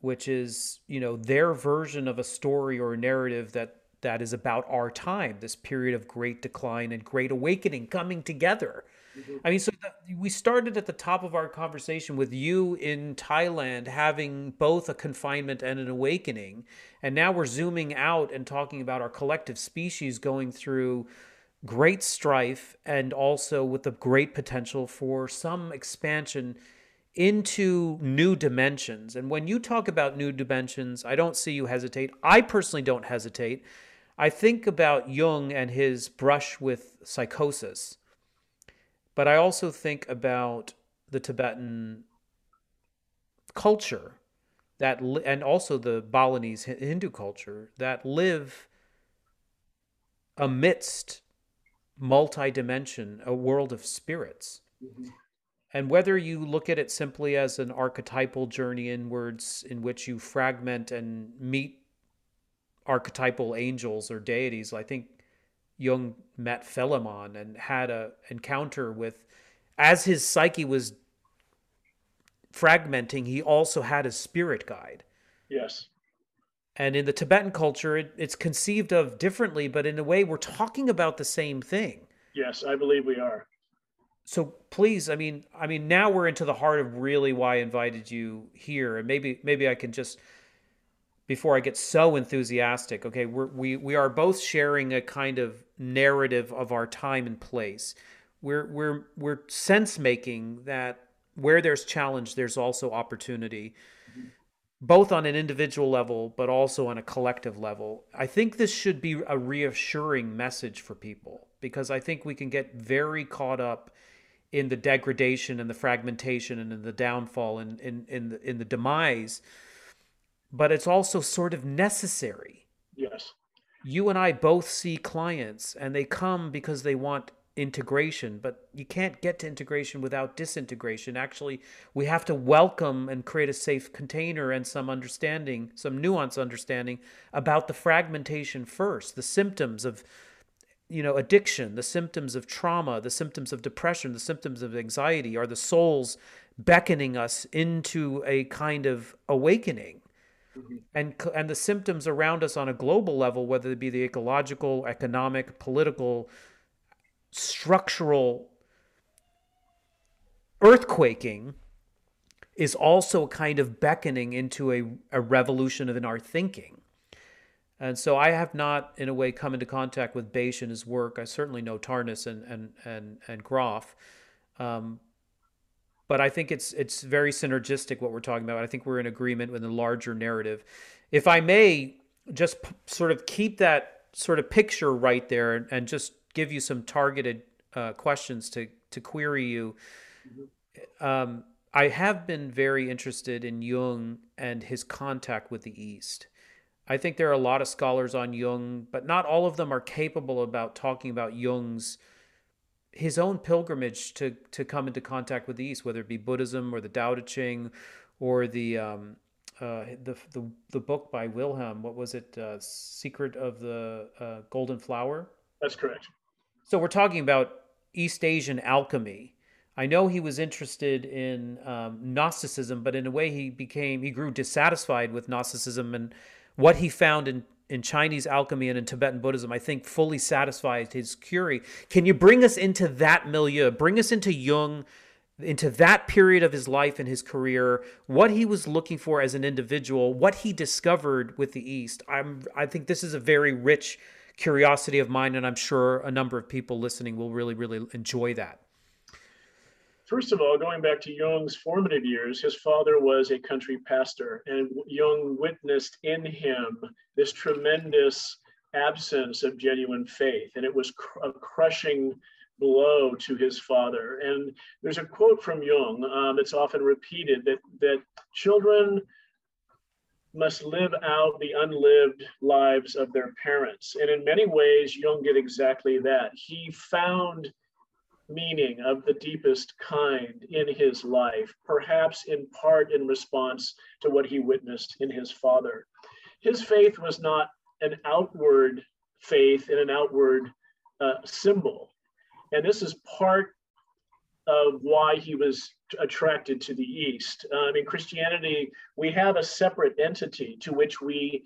which is, you know, their version of a story or a narrative that that is about our time, this period of great decline and great awakening coming together. Mm-hmm. I mean, so we started at the top of our conversation with you in Thailand having both a confinement and an awakening. And now we're zooming out and talking about our collective species going through great strife and also with the great potential for some expansion into new dimensions. And when you talk about new dimensions, I don't see you hesitate. I personally don't hesitate. I think about Jung and his brush with psychosis. But I also think about the Tibetan culture that and also the Balinese Hindu culture that live amidst multi-dimension, a world of spirits. Mm-hmm. And whether you look at it simply as an archetypal journey inwards in which you fragment and meet archetypal angels or deities, I think Jung met Philemon and had a encounter with as his psyche was fragmenting, he also had a spirit guide. Yes. And in the Tibetan culture, it, it's conceived of differently, but in a way, we're talking about the same thing. Yes, I believe we are. So please, I mean, I mean, now we're into the heart of really why I invited you here, and maybe, maybe I can just before I get so enthusiastic. Okay, we're, we we are both sharing a kind of narrative of our time and place. We're we're we're sense making that where there's challenge, there's also opportunity mm-hmm. Both on an individual level but also on a collective level. I think this should be a reassuring message for people because I think we can get very caught up in the degradation and the fragmentation and in the downfall and in, in, the, in the demise, but it's also sort of necessary. Yes. You and I both see clients and they come because they want integration, but you can't get to integration without disintegration. Actually, we have to welcome and create a safe container and some understanding, some nuance understanding about the fragmentation first, the symptoms of you know addiction the symptoms of trauma the symptoms of depression the symptoms of anxiety are the souls beckoning us into a kind of awakening mm-hmm. and and the symptoms around us on a global level whether it be the ecological economic political structural earthquaking is also a kind of beckoning into a, a revolution in our thinking. And so I have not, in a way, come into contact with Bache and his work. I certainly know Tarnas and and and and Grof, um, but I think it's it's very synergistic what we're talking about. I think we're in agreement with the larger narrative. If I may, just p- sort of keep that sort of picture right there, and, and just give you some targeted uh, questions to to query you. Um, I have been very interested in Jung and his contact with the East. I think there are a lot of scholars on Jung, but not all of them are capable about talking about Jung's his own pilgrimage to to come into contact with the East, whether it be Buddhism or the Tao Te Ching, or the um, uh, the, the the book by Wilhelm. What was it? Uh, Secret of the uh, Golden Flower. That's correct. So we're talking about East Asian alchemy. I know he was interested in um, Gnosticism, but in a way he became he grew dissatisfied with Gnosticism and what he found in in Chinese alchemy and in Tibetan Buddhism, I think fully satisfied his curie. Can you bring us into that milieu? Bring us into Jung, into that period of his life and his career, what he was looking for as an individual, what he discovered with the East. I'm I think this is a very rich curiosity of mine, and I'm sure a number of people listening will really, really enjoy that. First of all, going back to Jung's formative years, his father was a country pastor, and Jung witnessed in him this tremendous absence of genuine faith, and it was cr- a crushing blow to his father. And there's a quote from Jung um, that's often repeated that that children must live out the unlived lives of their parents. And in many ways, Jung did exactly that. He found meaning of the deepest kind in his life, perhaps in part in response to what he witnessed in his father. His faith was not an outward faith in an outward uh, symbol. And this is part of why he was attracted to the East. Um, in Christianity, we have a separate entity to which we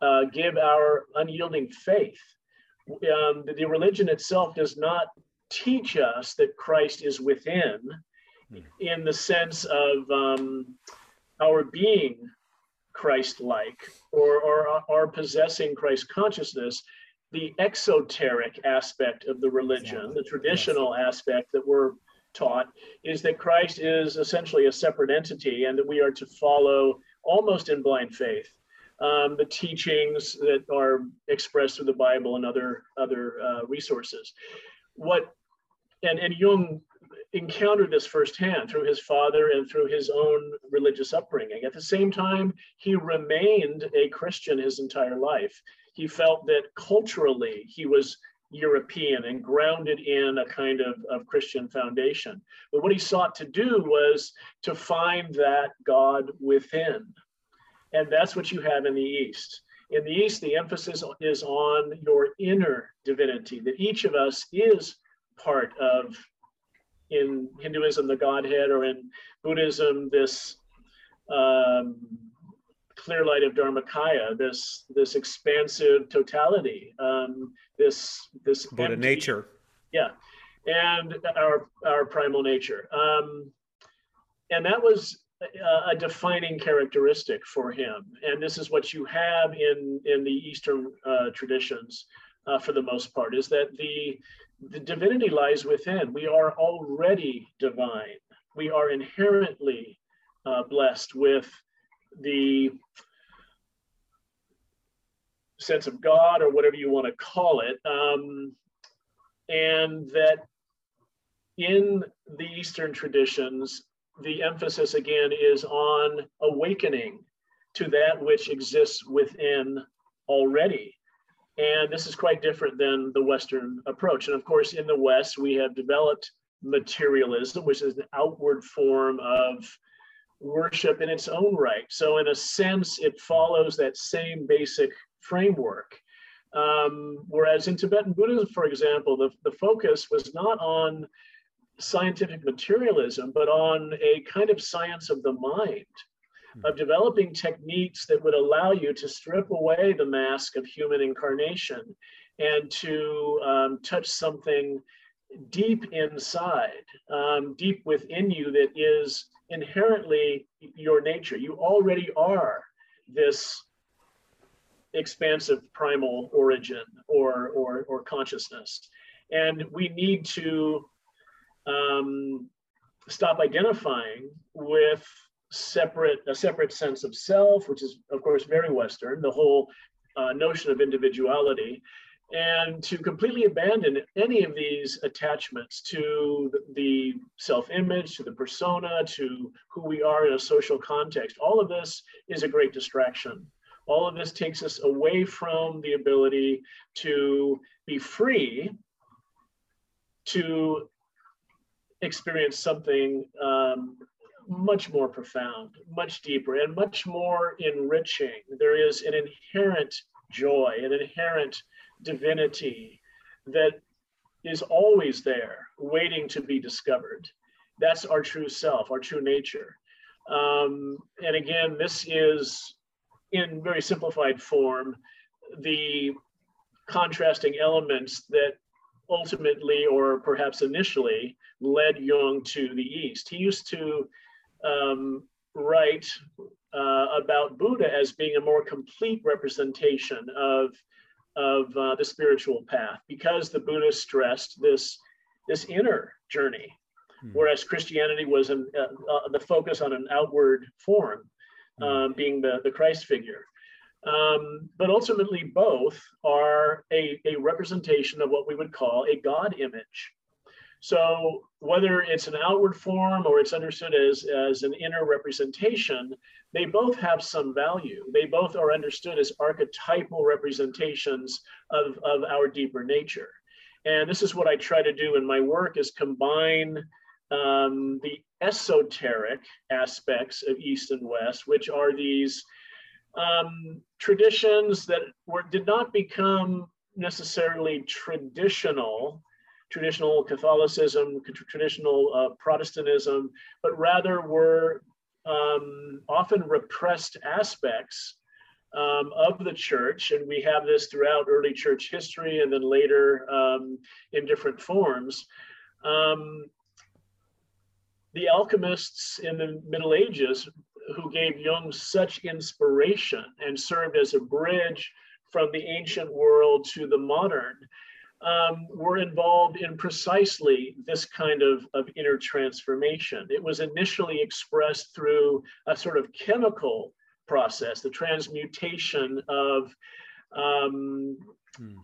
uh, give our unyielding faith. Um, the, religion itself does not teach us that Christ is within hmm. in the sense of um, our being Christ like or, or our possessing Christ consciousness. The exoteric aspect of the religion, exactly. the traditional yes. aspect that we're taught, is that Christ is essentially a separate entity and that we are to follow almost in blind faith. Um, the teachings that are expressed through the Bible and other other uh, resources what and, and Jung encountered this firsthand through his father and through his own religious upbringing. At the same time, he remained a Christian his entire life. He felt that culturally he was European and grounded in a kind of, of Christian foundation. But what he sought to do was to find that God within. And that's what you have in the East. In the East, the emphasis is on your inner divinity, that each of us is part of in Hinduism the Godhead, or in Buddhism this um, clear light of Dharmakaya, this this expansive totality, um, this this Buddha empty, nature. Yeah, and our our primal nature, um, and that was a, a defining characteristic for him. And this is what you have in in the Eastern uh, traditions, uh, for the most part, is that the the divinity lies within. We are already divine. We are inherently uh, blessed with the sense of God or whatever you want to call it. Um, and that in the Eastern traditions, the emphasis again is on awakening to that which exists within already. And this is quite different than the Western approach. And of course, in the West, we have developed materialism, which is an outward form of worship in its own right. So, in a sense, it follows that same basic framework. Um, whereas in Tibetan Buddhism, for example, the, the focus was not on scientific materialism, but on a kind of science of the mind of developing techniques that would allow you to strip away the mask of human incarnation and to um, touch something deep inside, um, deep within you that is inherently your nature. You already are this expansive primal origin or, or, or consciousness. And we need to um, stop identifying with separate a separate sense of self, which is of course very Western. The whole uh, notion of individuality, and to completely abandon any of these attachments to the self image, to the persona, to who we are in a social context. All of this is a great distraction. All of this takes us away from the ability to be free to experience something um, much more profound, much deeper, and much more enriching. There is an inherent joy, an inherent divinity that is always there, waiting to be discovered. That's our true self, our true nature. Um, and again, this is in very simplified form the contrasting elements that ultimately, or perhaps initially, led Jung to the East. He used to um, write uh, about Buddha as being a more complete representation of, of uh, the spiritual path because the Buddha stressed this, this inner journey, hmm. whereas Christianity was an, uh, uh the focus on an outward form, hmm. um, being the, the Christ figure. Um, but ultimately, both are a, a representation of what we would call a God image. So whether it's an outward form or it's understood as, as an inner representation, they both have some value. They both are understood as archetypal representations of, of our deeper nature. And this is what I try to do in my work is combine um, the esoteric aspects of East and West, which are these um, traditions that were, did not become necessarily traditional, traditional Catholicism, traditional uh, Protestantism, but rather were um, often repressed aspects um, of the church. And we have this throughout early church history and then later um, in different forms. Um, the alchemists in the Middle Ages who gave Jung such inspiration and served as a bridge from the ancient world to the modern, um, were involved in precisely this kind of, of inner transformation. It was initially expressed through a sort of chemical process, the transmutation of um, hmm.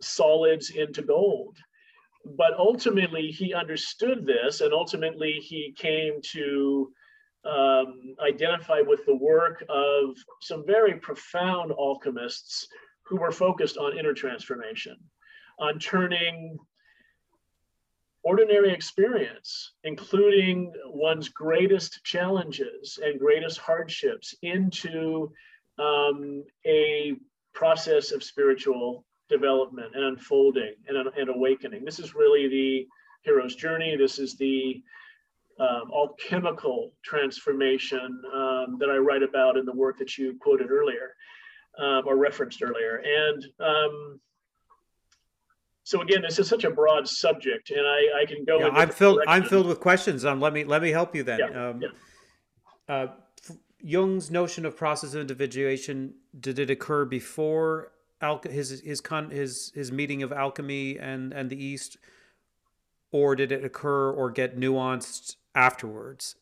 solids into gold. But ultimately, he understood this, and ultimately, he came to um, identify with the work of some very profound alchemists who were focused on inner transformation, on turning ordinary experience, including one's greatest challenges and greatest hardships, into um, a process of spiritual development and unfolding and, and awakening. This is really the hero's journey. This is the um, alchemical transformation um, that I write about in the work that you quoted earlier um, or referenced earlier. And um, so again, this is such a broad subject, and I, I can go. Yeah, I'm filled. I'm filled with questions. Um, let me let me help you then. Yeah, um, yeah. Uh, Jung's notion of process of individuation did it occur before al- his his con- his his meeting of alchemy and and the East, or did it occur or get nuanced afterwards?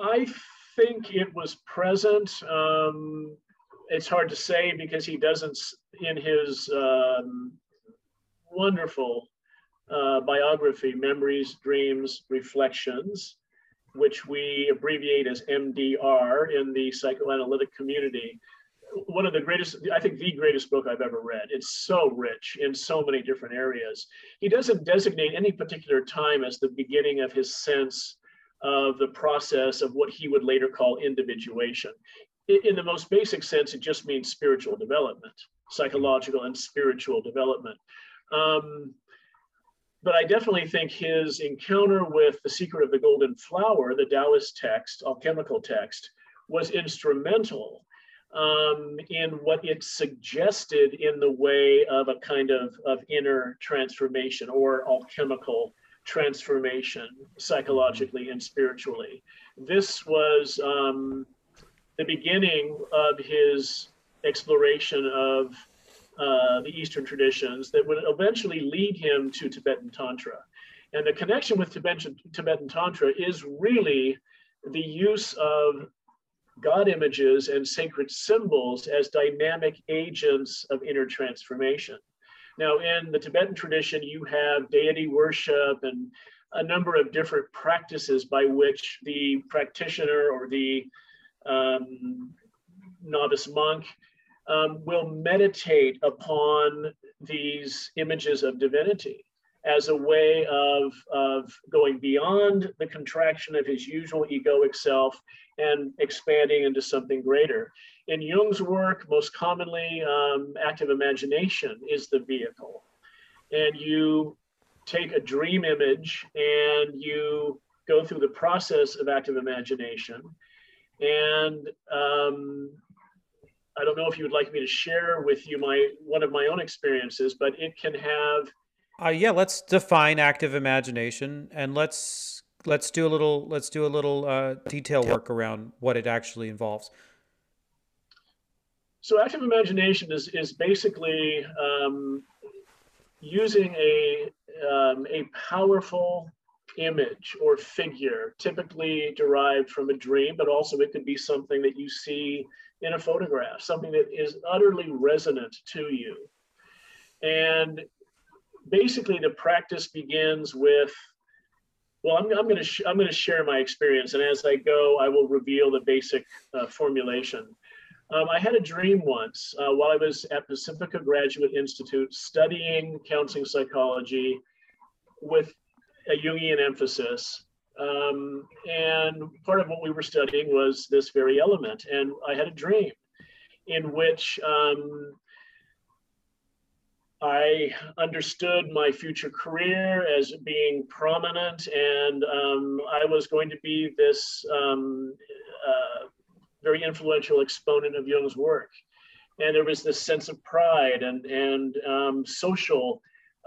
I think it was present. Um, it's hard to say because he doesn't, in his um, wonderful uh, biography, Memories, Dreams, Reflections, which we abbreviate as MDR in the psychoanalytic community. One of the greatest, I think the greatest book I've ever read. It's so rich in so many different areas. He doesn't designate any particular time as the beginning of his sense of the process of what he would later call individuation. In the most basic sense, it just means spiritual development, psychological and spiritual development. Um, but I definitely think his encounter with the secret of the golden flower, the Taoist text, alchemical text, was instrumental um, in what it suggested in the way of a kind of, of inner transformation or alchemical transformation psychologically and spiritually. This was um, the beginning of his exploration of uh, the Eastern traditions that would eventually lead him to Tibetan Tantra. And the connection with Tibetan, Tibetan Tantra is really the use of God images and sacred symbols as dynamic agents of inner transformation. Now, in the Tibetan tradition, you have deity worship and a number of different practices by which the practitioner or the um, novice monk um, will meditate upon these images of divinity as a way of, of going beyond the contraction of his usual egoic self and expanding into something greater. In Jung's work, most commonly, um, active imagination is the vehicle. And you take a dream image and you go through the process of active imagination. And um, I don't know if you would like me to share with you my one of my own experiences, but it can have. Uh, yeah, let's define active imagination and let's let's do a little let's do a little uh, detail work around what it actually involves. So active imagination is is basically um, using a um, a powerful image or figure, typically derived from a dream, but also it could be something that you see in a photograph, something that is utterly resonant to you. And basically, the practice begins with well, I'm, I'm going to I'm going to share my experience, and as I go, I will reveal the basic uh, formulation. Um, I had a dream once uh, while I was at Pacifica Graduate Institute studying counseling psychology with a Jungian emphasis. Um, and part of what we were studying was this very element. And I had a dream in which um, I understood my future career as being prominent, and um, I was going to be this um, uh, very influential exponent of Jung's work. And there was this sense of pride and, and um, social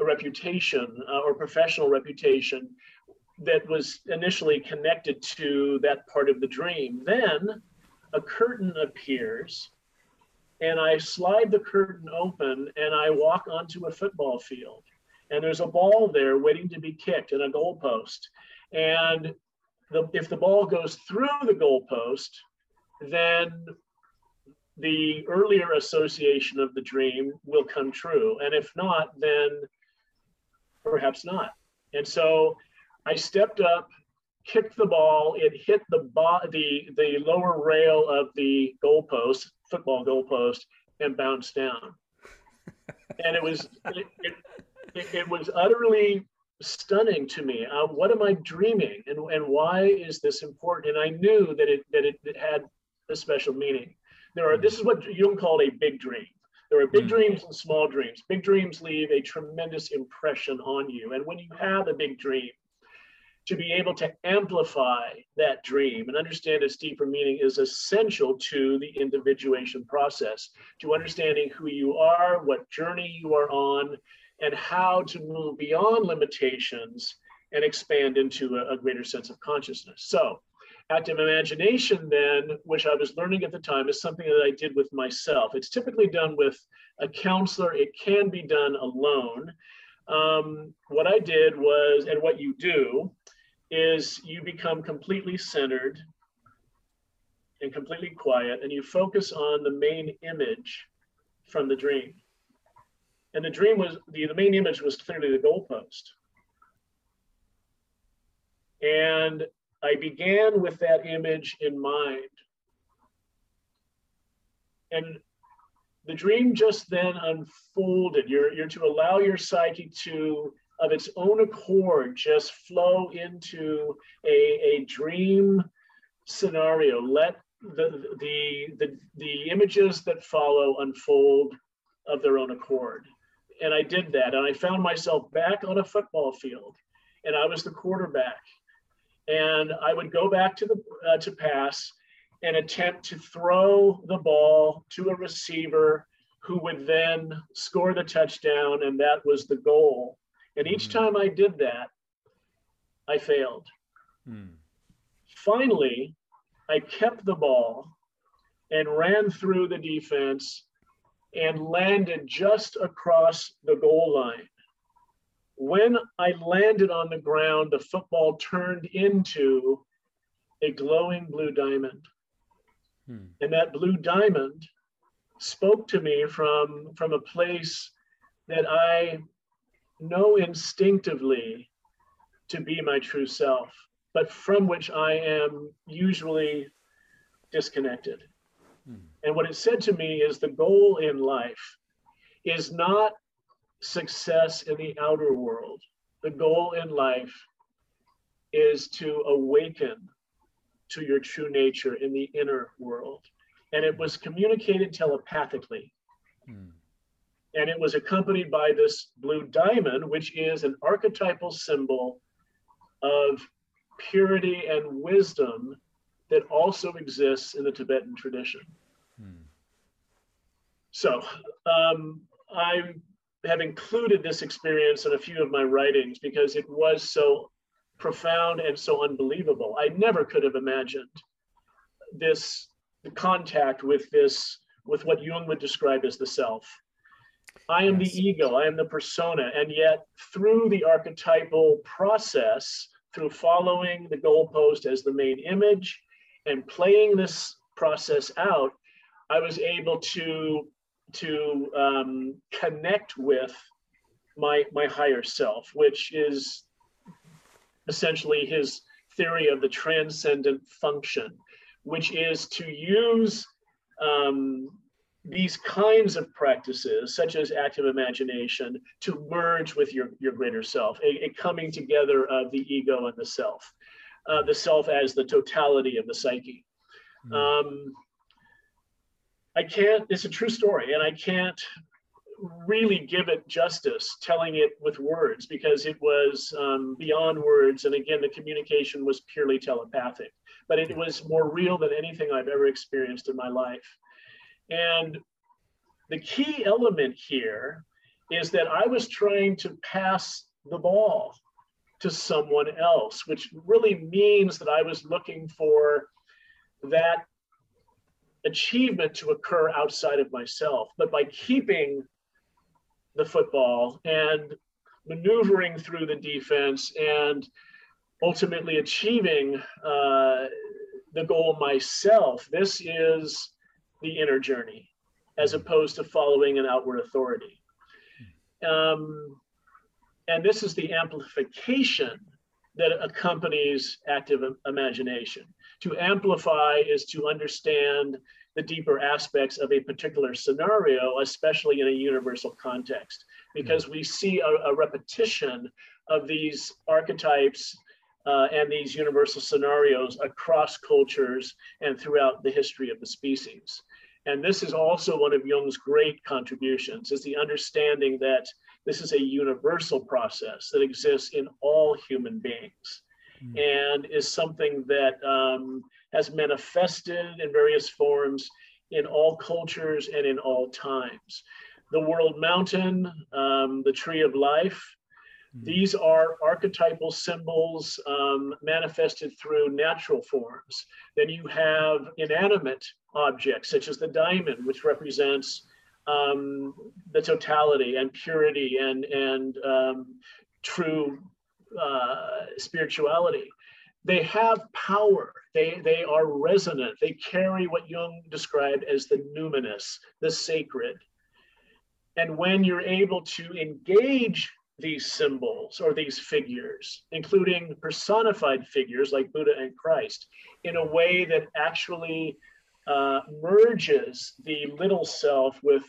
reputation uh, or professional reputation that was initially connected to that part of the dream. Then a curtain appears, and I slide the curtain open and I walk onto a football field. And there's a ball there waiting to be kicked and a goalpost. And the, if the ball goes through the goalpost, then the earlier association of the dream will come true. And if not, then perhaps not. And so I stepped up, kicked the ball, it hit the bo- the the lower rail of the goalpost, football goalpost, and bounced down. and it was it, it, it, was utterly stunning to me. Uh, what am I dreaming, and and why is this important? And I knew that it that it, it had a special meaning. There are this is what Jung called a big dream. There are big mm. dreams and small dreams. Big dreams leave a tremendous impression on you. And when you have a big dream, to be able to amplify that dream and understand its deeper meaning is essential to the individuation process, to understanding who you are, what journey you are on, and how to move beyond limitations and expand into a, a greater sense of consciousness. So, active imagination, then, which I was learning at the time, is something that I did with myself. It's typically done with a counselor, it can be done alone. Um, what I did was, and what you do, is you become completely centered and completely quiet, and you focus on the main image from the dream. And the dream was the, the main image was clearly the goalpost. And I began with that image in mind. And the dream just then unfolded. You're, you're to allow your psyche to, of its own accord, just flow into a, a dream scenario. Let the, the, the, the images that follow unfold of their own accord. And I did that. And I found myself back on a football field, and I was the quarterback and I would go back to the uh, to pass and attempt to throw the ball to a receiver who would then score the touchdown, and that was the goal. And each mm. time I did that, I failed. Mm. Finally, I kept the ball and ran through the defense and landed just across the goal line when I landed on the ground, the football turned into a glowing blue diamond. Hmm. And that blue diamond spoke to me from, from a place that I know instinctively to be my true self, but from which I am usually disconnected. Hmm. And what it said to me is the goal in life is not success in the outer world. The goal in life is to awaken to your true nature in the inner world. And it was communicated telepathically. Hmm. And it was accompanied by this blue diamond, which is an archetypal symbol of purity and wisdom that also exists in the Tibetan tradition. Hmm. So um, I have included this experience in a few of my writings because it was so profound and so unbelievable. I never could have imagined this the contact with this with what Jung would describe as the self. I am yes. the ego, I am the persona, and yet through the archetypal process, through following the goalpost as the main image and playing this process out, I was able to to um, connect with my my higher self, which is essentially his theory of the transcendent function, which is to use um, these kinds of practices, such as active imagination, to merge with your, your greater self, a, a coming together of the ego and the self, uh, the self as the totality of the psyche. Mm. Um, I can't, it's a true story, and I can't really give it justice telling it with words because it was um, beyond words. And again, the communication was purely telepathic, but it was more real than anything I've ever experienced in my life. And the key element here is that I was trying to pass the ball to someone else, which really means that I was looking for that achievement to occur outside of myself. But by keeping the football and maneuvering through the defense and ultimately achieving uh, the goal myself, this is the inner journey as opposed to following an outward authority. Um, and this is the amplification that accompanies active imagination. To amplify is to understand the deeper aspects of a particular scenario, especially in a universal context, because we see a, a repetition of these archetypes uh, and these universal scenarios across cultures and throughout the history of the species. And this is also one of Jung's great contributions, is the understanding that this is a universal process that exists in all human beings. And is something that um, has manifested in various forms in all cultures and in all times. The world mountain, um, the tree of life, mm. these are archetypal symbols um, manifested through natural forms. Then you have inanimate objects, such as the diamond, which represents um, the totality and purity and and um, true uh, spirituality. They have power. They they are resonant. They carry what Jung described as the numinous, the sacred. And when you're able to engage these symbols or these figures, including personified figures like Buddha and Christ, in a way that actually uh, merges the little self with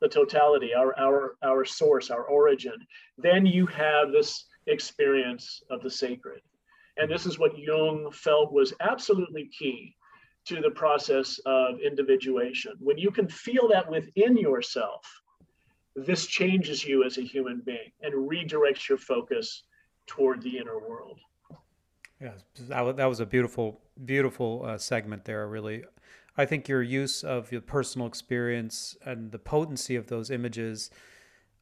the totality, our, our, our source, our origin, then you have this experience of the sacred. And this is what Jung felt was absolutely key to the process of individuation. When you can feel that within yourself, this changes you as a human being and redirects your focus toward the inner world. Yeah, that was a beautiful, beautiful uh, segment there. Really, I think your use of your personal experience and the potency of those images,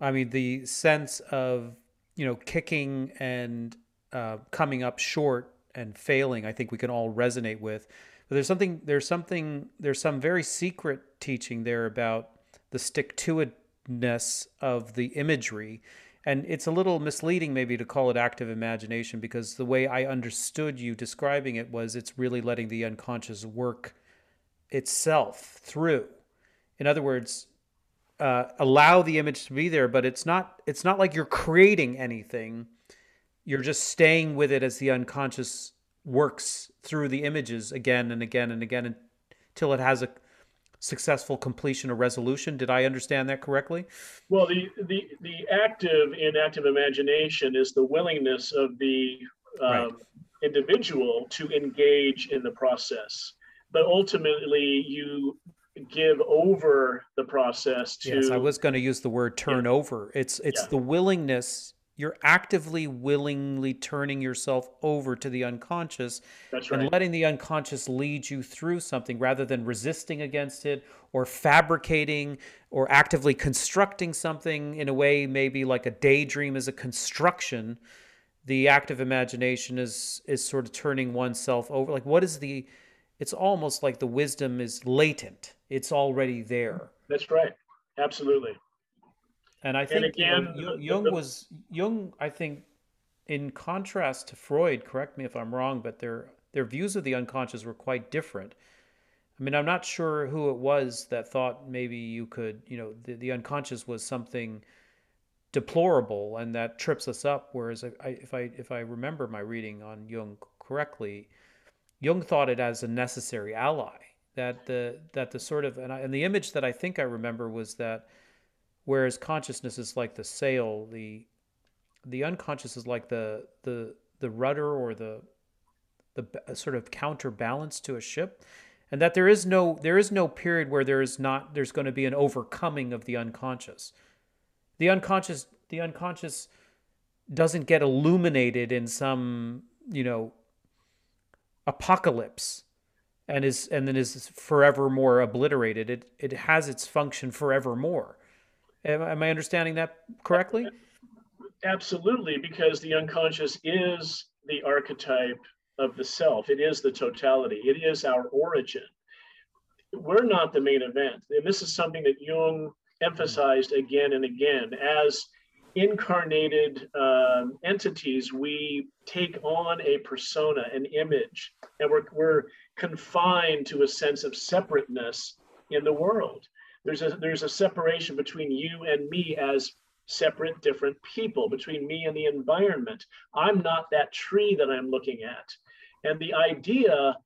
I mean, the sense of, you know, kicking and uh, coming up short and failing, I think we can all resonate with. But there's something, there's something, there's some very secret teaching there about the stick to itness of the imagery. And it's a little misleading, maybe, to call it active imagination because the way I understood you describing it was it's really letting the unconscious work itself through. In other words, uh, allow the image to be there, but it's not it's not like you're creating anything. You're just staying with it as the unconscious works through the images again and again and again until it has a successful completion or resolution. Did I understand that correctly? Well, the the the active in active imagination is the willingness of the um, right. individual to engage in the process, but ultimately you give over the process to. Yes, I was going to use the word turn yeah. over. It's it's yeah. the willingness you're actively willingly turning yourself over to the unconscious right. and letting the unconscious lead you through something rather than resisting against it or fabricating or actively constructing something in a way maybe like a daydream is a construction the active imagination is is sort of turning oneself over like what is the it's almost like the wisdom is latent it's already there that's right absolutely and I think and again, you know, Jung was Jung. I think, in contrast to Freud, correct me if I'm wrong, but their their views of the unconscious were quite different. I mean, I'm not sure who it was that thought maybe you could, you know, the, the unconscious was something deplorable and that trips us up. Whereas, I, if I if I remember my reading on Jung correctly, Jung thought it as a necessary ally. That the that the sort of and, I, and the image that I think I remember was that whereas consciousness is like the sail the the unconscious is like the the the rudder or the the sort of counterbalance to a ship. And that there is no there is no period where there is not there's going to be an overcoming of the unconscious. The unconscious the unconscious doesn't get illuminated in some you know apocalypse and is and then is forevermore obliterated it it has its function forevermore Am, am I understanding that correctly? Absolutely, because the unconscious is the archetype of the self. It is the totality. It is our origin. We're not the main event. And this is something that Jung emphasized again and again. As incarnated um, entities, we take on a persona, an image, and we're, we're confined to a sense of separateness in the world. There's a there's a separation between you and me as separate different people between me and the environment. I'm not that tree that i'm looking at. And the idea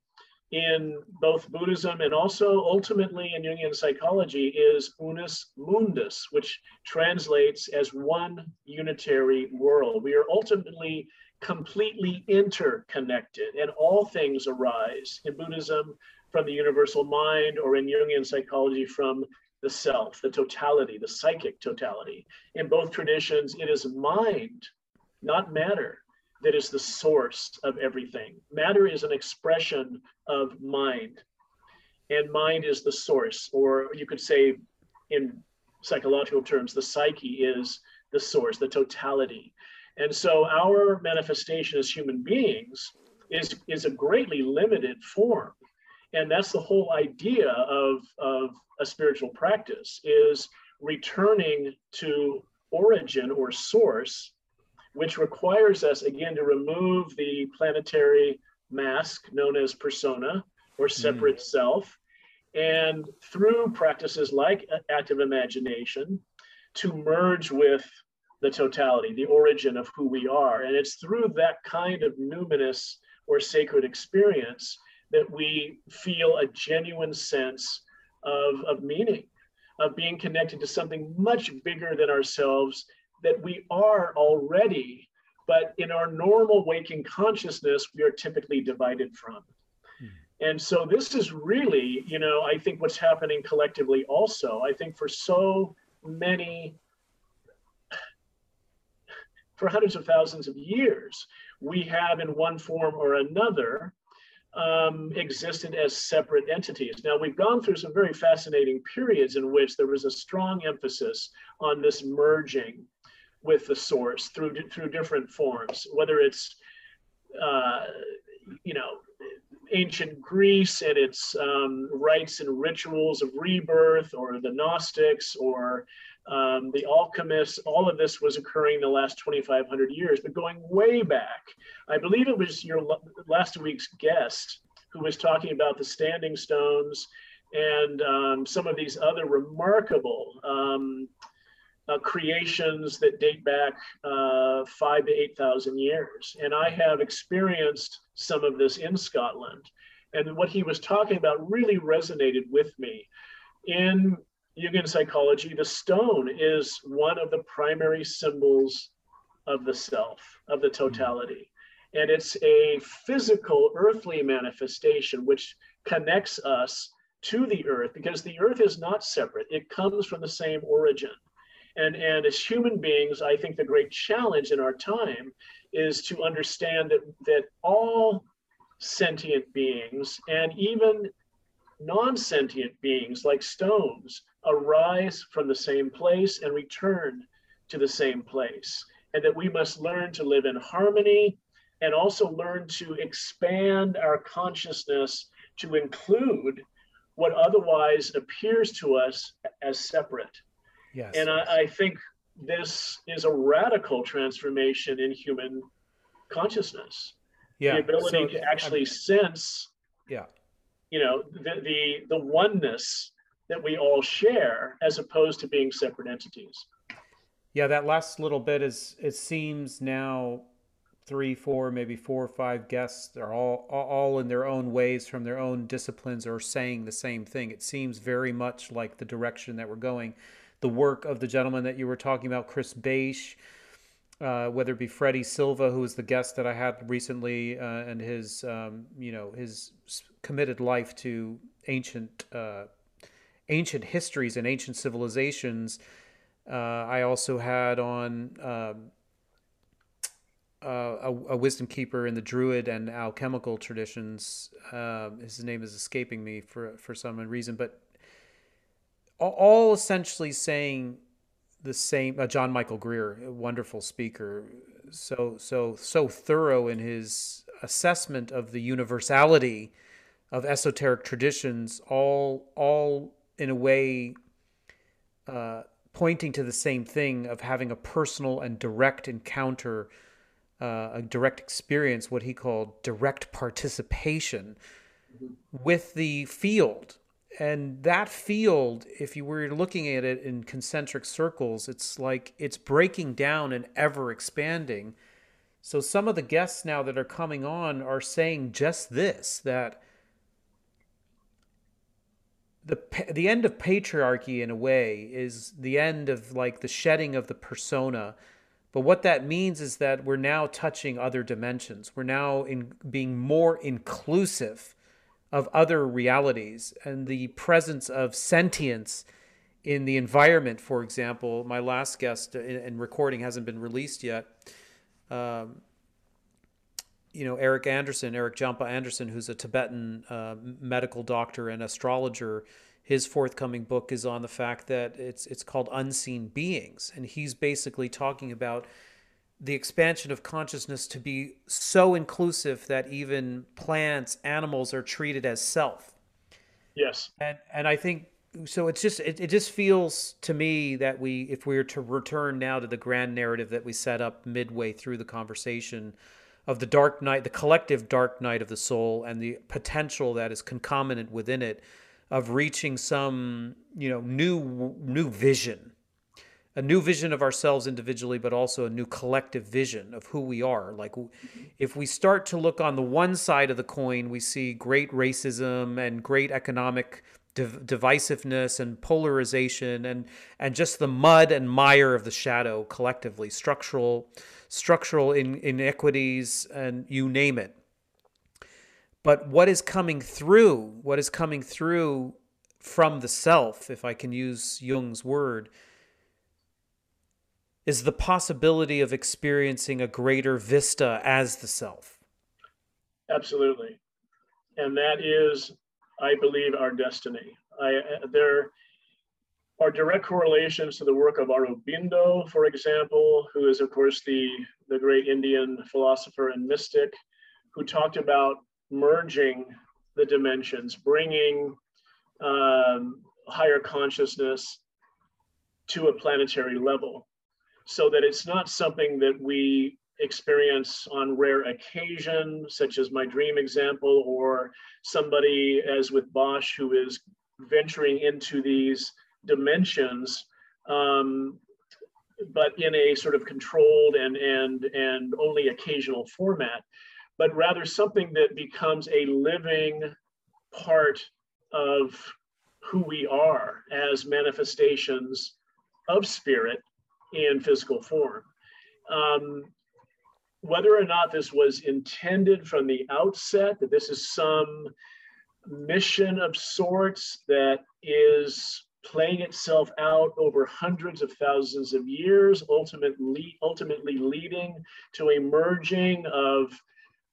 in both buddhism and also ultimately in jungian psychology is unus mundus which translates as one unitary world. We are ultimately completely interconnected and all things arise in buddhism from the universal mind or in jungian psychology from the self, the totality, the psychic totality. In both traditions, it is mind, not matter, that is the source of everything. Matter is an expression of mind, and mind is the source, or you could say, in psychological terms, the psyche is the source, the totality. And so our manifestation as human beings is, is a greatly limited form and that's the whole idea of, of a spiritual practice is returning to origin or source which requires us again to remove the planetary mask known as persona or separate mm. self and through practices like active imagination to merge with the totality the origin of who we are and it's through that kind of numinous or sacred experience that we feel a genuine sense of, of meaning, of being connected to something much bigger than ourselves that we are already, but in our normal waking consciousness, we are typically divided from. Hmm. And so this is really, you know, I think what's happening collectively also. I think for so many, for hundreds of thousands of years, we have in one form or another um, existed as separate entities. Now, we've gone through some very fascinating periods in which there was a strong emphasis on this merging with the source through, through different forms, whether it's, uh, you know, ancient Greece and its um, rites and rituals of rebirth, or the Gnostics, or um, the alchemists, all of this was occurring in the last 2,500 years, but going way back. I believe it was your last week's guest who was talking about the standing stones and um, some of these other remarkable um, uh, creations that date back uh, five to 8,000 years. And I have experienced some of this in Scotland. And what he was talking about really resonated with me. In Jungian psychology, the stone is one of the primary symbols of the self, of the totality. And it's a physical, earthly manifestation which connects us to the earth because the earth is not separate, it comes from the same origin. And, and as human beings, I think the great challenge in our time is to understand that, that all sentient beings and even non sentient beings like stones arise from the same place and return to the same place. And that we must learn to live in harmony and also learn to expand our consciousness to include what otherwise appears to us as separate. Yes. And I, I think this is a radical transformation in human consciousness. Yeah. The ability so, to actually I'm, sense yeah. You know, the, the the oneness that we all share as opposed to being separate entities. Yeah, that last little bit is it seems now three, four, maybe four or five guests are all all in their own ways from their own disciplines are saying the same thing. It seems very much like the direction that we're going. The work of the gentleman that you were talking about, Chris Bache, uh, whether it be Freddie Silva, who was the guest that I had recently, uh, and his um, you know his committed life to ancient uh, ancient histories and ancient civilizations. Uh, I also had on um, uh, a, a, wisdom keeper in the Druid and alchemical traditions. Uh, his name is escaping me for for some reason, but all, all essentially saying the same. Uh, John Michael Greer, wonderful speaker, so so so thorough in his assessment of the universality of esoteric traditions, all all in a way. Uh, pointing to the same thing of having a personal and direct encounter uh, a direct experience, what he called direct participation mm-hmm. with the field. And that field, if you were looking at it in concentric circles, it's like it's breaking down and ever expanding. So some of the guests now that are coming on are saying just this that the the end of patriarchy in a way is the end of like the shedding of the persona but what that means is that we're now touching other dimensions. We're now in being more inclusive of other realities and the presence of sentience in the environment. For example, my last guest and recording hasn't been released yet. Um, you know, Eric Anderson, Eric Jampa Anderson, who's a Tibetan uh, medical doctor and astrologer his forthcoming book is on the fact that it's it's called unseen beings. And he's basically talking about the expansion of consciousness to be so inclusive that even plants animals are treated as self. Yes. And and i think so it's just it, it just feels to me that we if we were to return now to the grand narrative that we set up midway through the conversation of the dark night the collective dark night of the soul and the potential that is concomitant within it of reaching some you know new new vision. A new vision of ourselves individually but also a new collective vision of who we are. Like if we start to look on the one side of the coin we see great racism and great economic div- divisiveness and polarization and and just the mud and mire of the shadow collectively structural structural in, inequities and you name it but what is coming through, what is coming through from the self, if I can use Jung's word, is the possibility of experiencing a greater vista as the self. Absolutely. And that is, I believe, our destiny. I, uh, there are direct correlations to the work of Aurobindo, for example, who is, of course, the, the great Indian philosopher and mystic, who talked about merging the dimensions, bringing um, higher consciousness to a planetary level so that it's not something that we experience on rare occasion, such as my dream example, or somebody as with Bache who is venturing into these dimensions, um, but in a sort of controlled and and and only occasional format, but rather something that becomes a living part of who we are as manifestations of spirit in physical form. Um, whether or not this was intended from the outset, that this is some mission of sorts that is playing itself out over hundreds of thousands of years, ultimately, ultimately leading to a merging of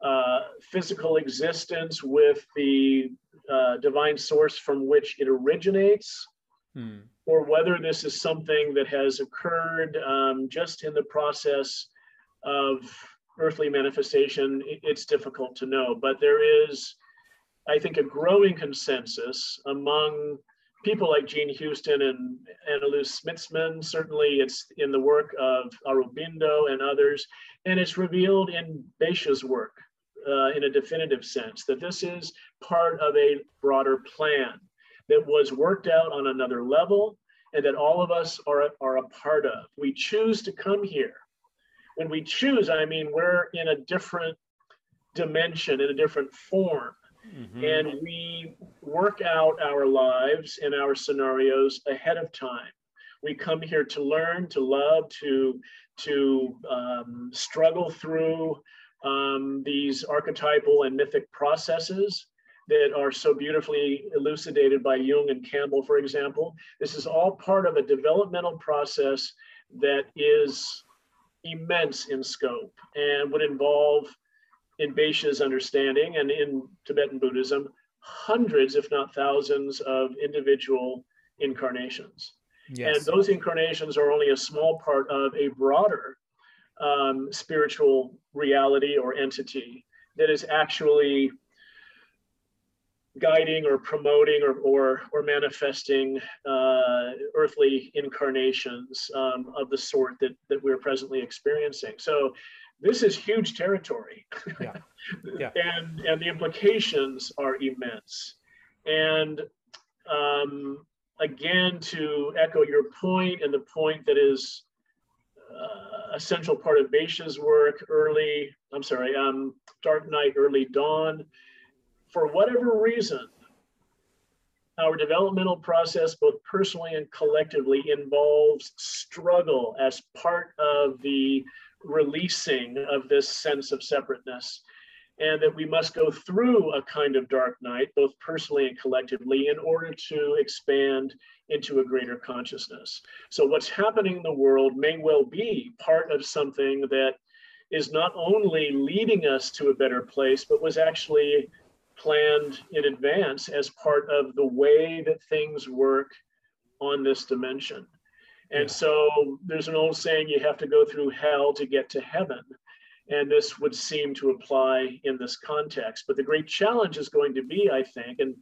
uh, physical existence with the uh, divine source from which it originates, hmm. or whether this is something that has occurred um, just in the process of earthly manifestation, it's difficult to know. But there is, I think, a growing consensus among people like Jean Houston and Anneloes Smitsman. Certainly, it's in the work of Aurobindo and others, and it's revealed in Bache's work uh, in a definitive sense that this is part of a broader plan that was worked out on another level and that all of us are, are a part of. We choose to come here when we choose, I mean, we're in a different dimension, in a different form. Mm-hmm. And we work out our lives and our scenarios ahead of time. We come here to learn, to love, to to um, struggle through um, these archetypal and mythic processes that are so beautifully elucidated by Jung and Campbell, for example. This is all part of a developmental process that is immense in scope and would involve, in Bache's understanding and in Tibetan Buddhism, hundreds, if not thousands, of individual incarnations. Yes. And those incarnations are only a small part of a broader um, spiritual reality or entity that is actually guiding or promoting or, or, or manifesting uh, earthly incarnations um, of the sort that, that we're presently experiencing. So this is huge territory. Yeah. Yeah. and, and the implications are immense. And um, again, to echo your point and the point that is uh, a central part of Bache's work, early, I'm sorry, um, Dark Night, Early Dawn, for whatever reason, our developmental process, both personally and collectively, involves struggle as part of the releasing of this sense of separateness. And that we must go through a kind of dark night, both personally and collectively, in order to expand into a greater consciousness. So, what's happening in the world may well be part of something that is not only leading us to a better place, but was actually planned in advance as part of the way that things work on this dimension. And so there's an old saying you have to go through hell to get to heaven. And this would seem to apply in this context. But the great challenge is going to be, I think, and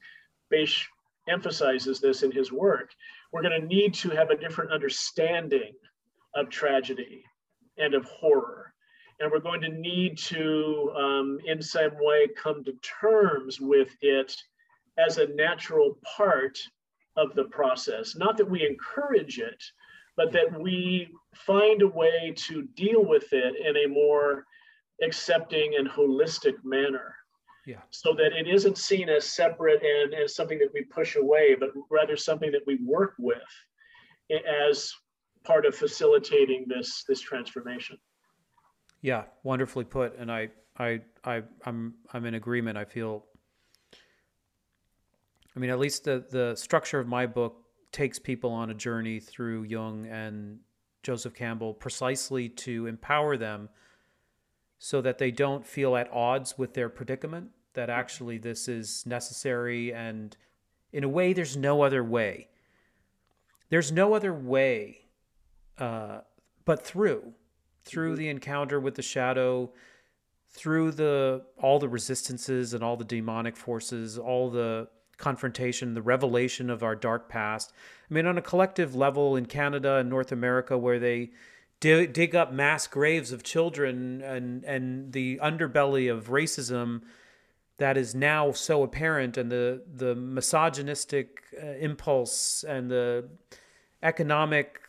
Bache emphasizes this in his work, we're going to need to have a different understanding of tragedy and of horror and we're going to need to, um, in some way, come to terms with it as a natural part of the process. Not that we encourage it, but that we find a way to deal with it in a more accepting and holistic manner. Yeah. So that it isn't seen as separate and as something that we push away, but rather something that we work with as part of facilitating this, this transformation. Yeah, wonderfully put. And I, I, I, I'm, I'm in agreement. I feel. I mean, at least the the structure of my book takes people on a journey through Jung and Joseph Campbell precisely to empower them so that they don't feel at odds with their predicament, that actually this is necessary. And in a way, there's no other way. There's no other way uh, but through through mm-hmm. the encounter with the shadow, through the all the resistances and all the demonic forces, all the confrontation, the revelation of our dark past. I mean, on a collective level in Canada and North America, where they dig, up mass graves of children and and the underbelly of racism that is now so apparent and the the misogynistic uh, impulse and the economic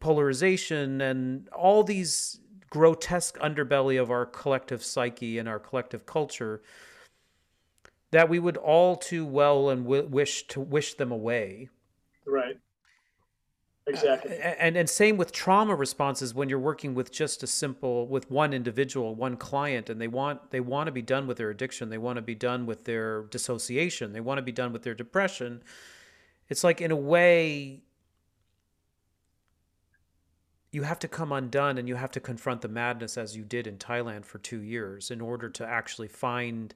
polarization and all these grotesque underbelly of our collective psyche and our collective culture that we would all too well and w- wish to wish them away. Right. Exactly. uh, and and same with trauma responses when you're working with just a simple with one individual one client and they want they want to be done with their addiction they want to be done with their dissociation they want to be done with their depression. It's like in a way you have to come undone and you have to confront the madness as you did in Thailand for 2 years in order to actually find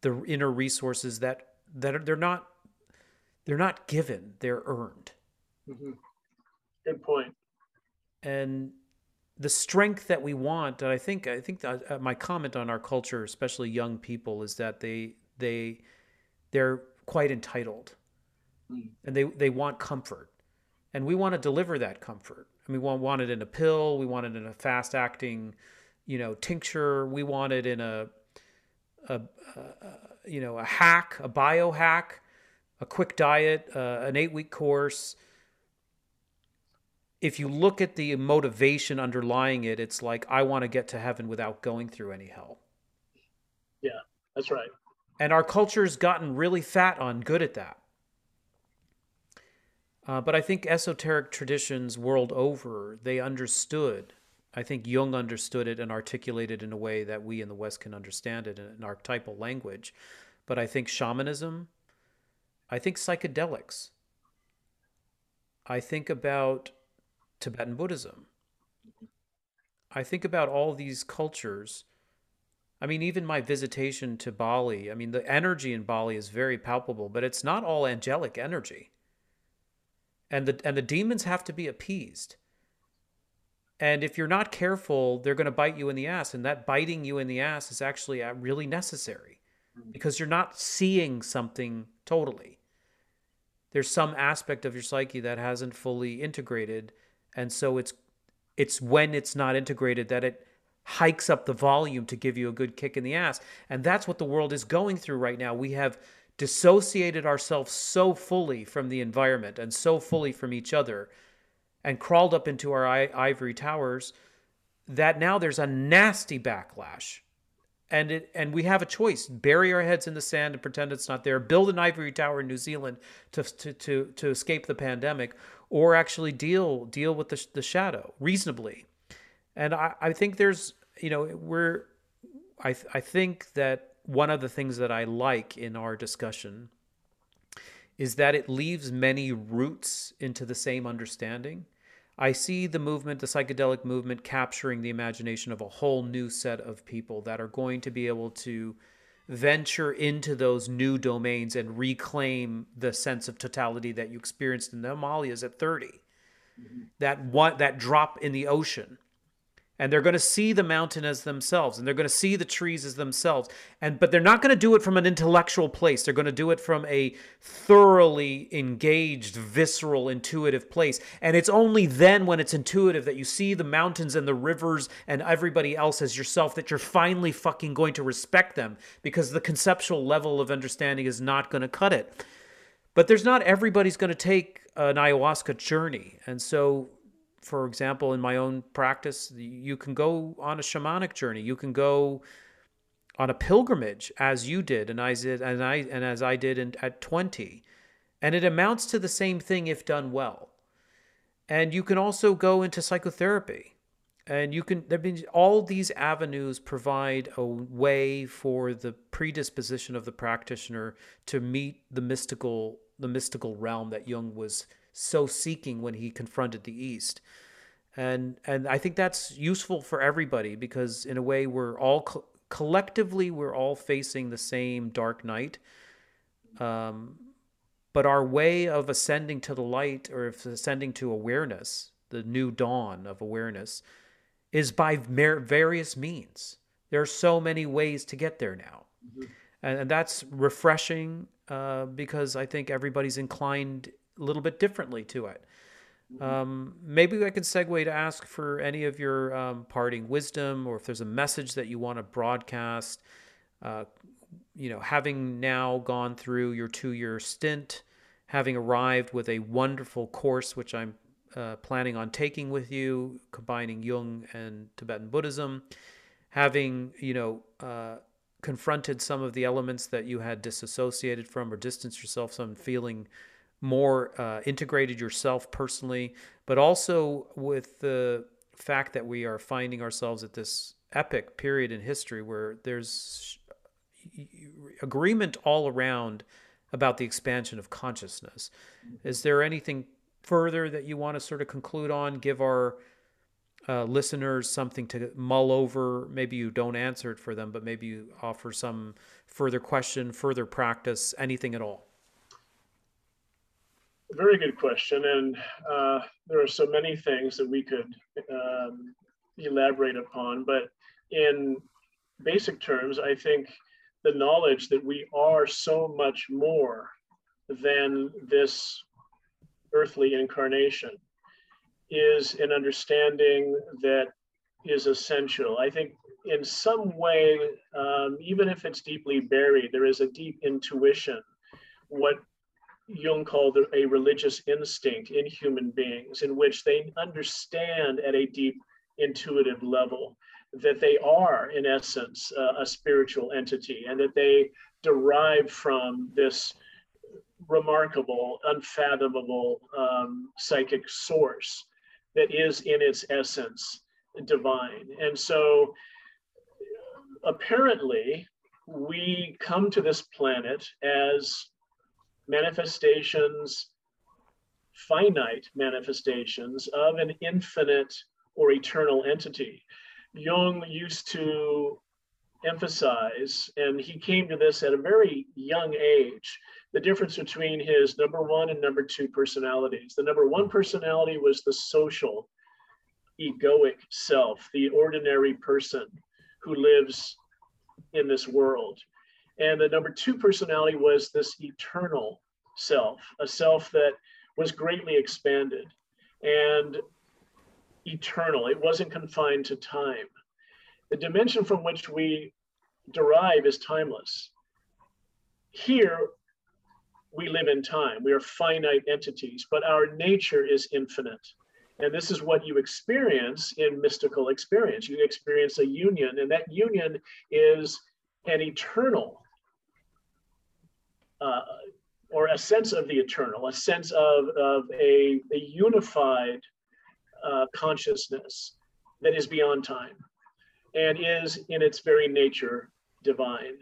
the inner resources that that are, they're not they're not given they're earned mm-hmm. Good point. And the strength that we want, and I think I think uh, my comment on our culture, especially young people, is that they they they're quite entitled, mm. and they they want comfort, and we want to deliver that comfort. I mean, we want, want it in a pill, we want it in a fast acting, you know, tincture. We want it in a, a, a, you know a hack, a biohack, a quick diet, uh, an eight week course if you look at the motivation underlying it, it's like I want to get to heaven without going through any hell. Yeah, that's right. And our culture's gotten really fat on good at that. Uh, but I think esoteric traditions world over, they understood. I think Jung understood it and articulated it in a way that we in the West can understand it in an archetypal language. But I think shamanism, I think psychedelics, I think about Tibetan Buddhism. I think about all these cultures. I mean, even my visitation to Bali, I mean, the energy in Bali is very palpable, but it's not all angelic energy. And the, and the demons have to be appeased. And if you're not careful, they're going to bite you in the ass. And that biting you in the ass is actually uh, really necessary because you're not seeing something totally. There's some aspect of your psyche that hasn't fully integrated and so it's it's when it's not integrated that it hikes up the volume to give you a good kick in the ass and that's what the world is going through right now we have dissociated ourselves so fully from the environment and so fully from each other and crawled up into our ivory towers that now there's a nasty backlash. And it and we have a choice. Bury our heads in the sand and pretend it's not there. Build an ivory tower in new zealand to to to, to escape the pandemic or actually deal deal with the, the shadow reasonably. And I, I think there's you know we're I, I think that one of the things that i like in our discussion is that it leaves many roots into the same understanding I see the movement, the psychedelic movement, capturing the imagination of a whole new set of people that are going to be able to venture into those new domains and reclaim the sense of totality that you experienced in the Himalayas at 30. Mm-hmm. That one, that drop in the ocean and they're going to see the mountain as themselves and they're going to see the trees as themselves. And but they're not going to do it from an intellectual place. They're going to do it from a thoroughly engaged visceral intuitive place. And it's only then when it's intuitive that you see the mountains and the rivers and everybody else as yourself that you're finally fucking going to respect them because the conceptual level of understanding is not going to cut it. But there's not everybody's going to take an ayahuasca journey. And so for example, in my own practice, you can go on a shamanic journey. You can go on a pilgrimage as you did, and I did, and I and as I did in, at twenty, and it amounts to the same thing if done well. And you can also go into psychotherapy, and you can. There been all these avenues provide a way for the predisposition of the practitioner to meet the mystical, the mystical realm that Jung was so seeking when he confronted the East. And and I think that's useful for everybody because in a way we're all co- collectively we're all facing the same dark night. Um, but our way of ascending to the light or ascending to awareness, the new dawn of awareness, is by various means. There are so many ways to get there now. Mm-hmm. And, and, that's refreshing uh, because I think everybody's inclined a little bit differently to it. Um, maybe I can segue to ask for any of your um, parting wisdom, or if there's a message that you want to broadcast. Uh, you know, having now gone through your two year stint, having arrived with a wonderful course, which I'm uh, planning on taking with you, combining Jung and Tibetan Buddhism, having, you know, uh, confronted some of the elements that you had disassociated from or distanced yourself from, feeling more uh, integrated yourself personally, but also with the fact that we are finding ourselves at this epic period in history where there's agreement all around about the expansion of consciousness. Is there anything further that you want to sort of conclude on? Give our uh, listeners something to mull over. Maybe you don't answer it for them, but maybe you offer some further question, further practice, anything at all. Very good question. And uh, there are so many things that we could um, elaborate upon. But in basic terms, I think the knowledge that we are so much more than this earthly incarnation is an understanding that is essential. I think in some way, um, even if it's deeply buried, there is a deep intuition, what Jung called a religious instinct in human beings, in which they understand at a deep intuitive level that they are, in essence, uh, a spiritual entity and that they derive from this remarkable, unfathomable um, psychic source that is, in its essence, divine. And so, apparently, we come to this planet as manifestations, finite manifestations of an infinite or eternal entity. Jung used to emphasize, and he came to this at a very young age, the difference between his number one and number two personalities. The number one personality was the social, egoic self, the ordinary person who lives in this world. And the number two personality was this eternal self, a self that was greatly expanded and eternal. It wasn't confined to time. The dimension from which we derive is timeless. Here, we live in time. We are finite entities, but our nature is infinite. And this is what you experience in mystical experience. You experience a union, and that union is an eternal uh, or a sense of the eternal, a sense of, of a, a unified uh, consciousness that is beyond time and is in its very nature divine.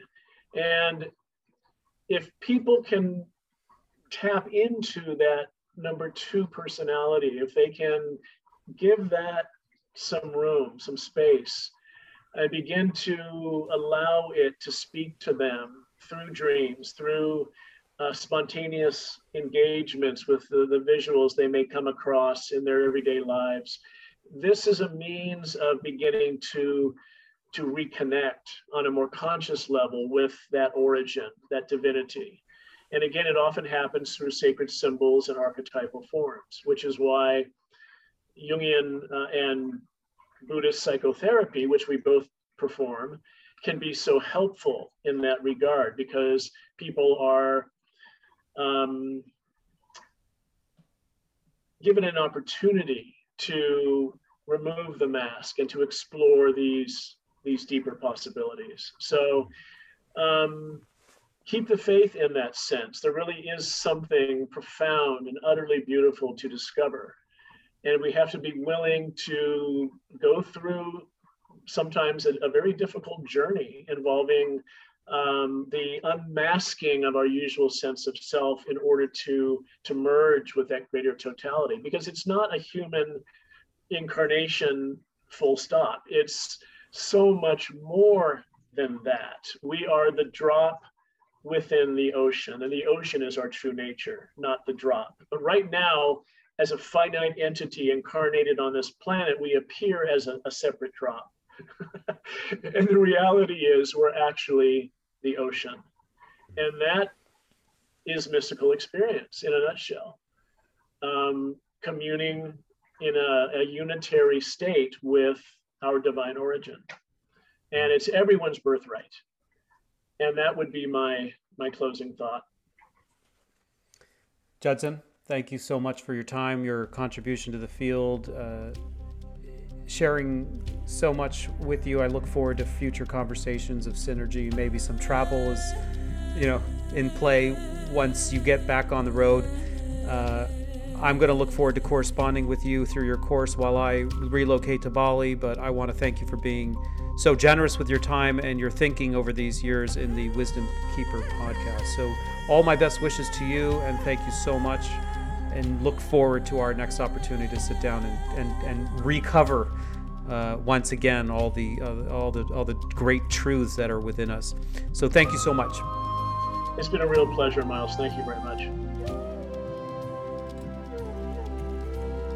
And if people can tap into that number two personality, if they can give that some room, some space, and begin to allow it to speak to them through dreams, through uh, spontaneous engagements with the, the visuals they may come across in their everyday lives. This is a means of beginning to to reconnect on a more conscious level with that origin, that divinity. And again, it often happens through sacred symbols and archetypal forms, which is why Jungian uh, and Buddhist psychotherapy, which we both perform, can be so helpful in that regard because people are um, given an opportunity to remove the mask and to explore these these deeper possibilities. So um, keep the faith in that sense. There really is something profound and utterly beautiful to discover. And we have to be willing to go through sometimes a, a very difficult journey involving um, the unmasking of our usual sense of self in order to to merge with that greater totality because it's not a human incarnation full stop. It's so much more than that. We are the drop within the ocean and the ocean is our true nature not the drop. But right now as a finite entity incarnated on this planet we appear as a, a separate drop and the reality is we're actually the ocean. And that is mystical experience in a nutshell. Um, communing in a, a unitary state with our divine origin. And it's everyone's birthright. and that would be my my closing thought. Judson, thank you so much for your time, your contribution to the field, uh, sharing so much with you. I look forward to future conversations of synergy. Maybe some travel is, you know, in play once you get back on the road. Uh, I'm going to look forward to corresponding with you through your course while I relocate to Bali. But I want to thank you for being so generous with your time and your thinking over these years in the Wisdom Keeper podcast. So, all my best wishes to you, and thank you so much. And look forward to our next opportunity to sit down and, and, and recover uh, once again all the uh, all the all the great truths that are within us. So, thank you so much. It's been a real pleasure, Miles. Thank you very much.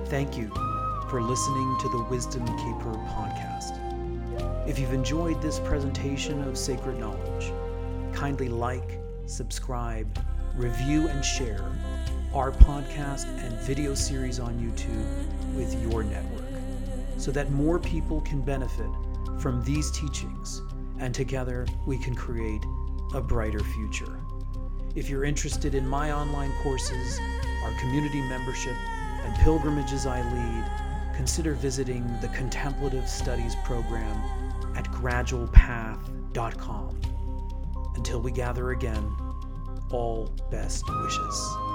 Thank you for listening to the Wisdom Keeper podcast. If you've enjoyed this presentation of sacred knowledge, kindly like, subscribe, review, and share our podcast and video series on YouTube with your network so that more people can benefit from these teachings and together we can create a brighter future. If you're interested in my online courses, our community membership, and pilgrimages I lead, consider visiting the Contemplative Studies program at gradualpath.com. Until we gather again, all best wishes.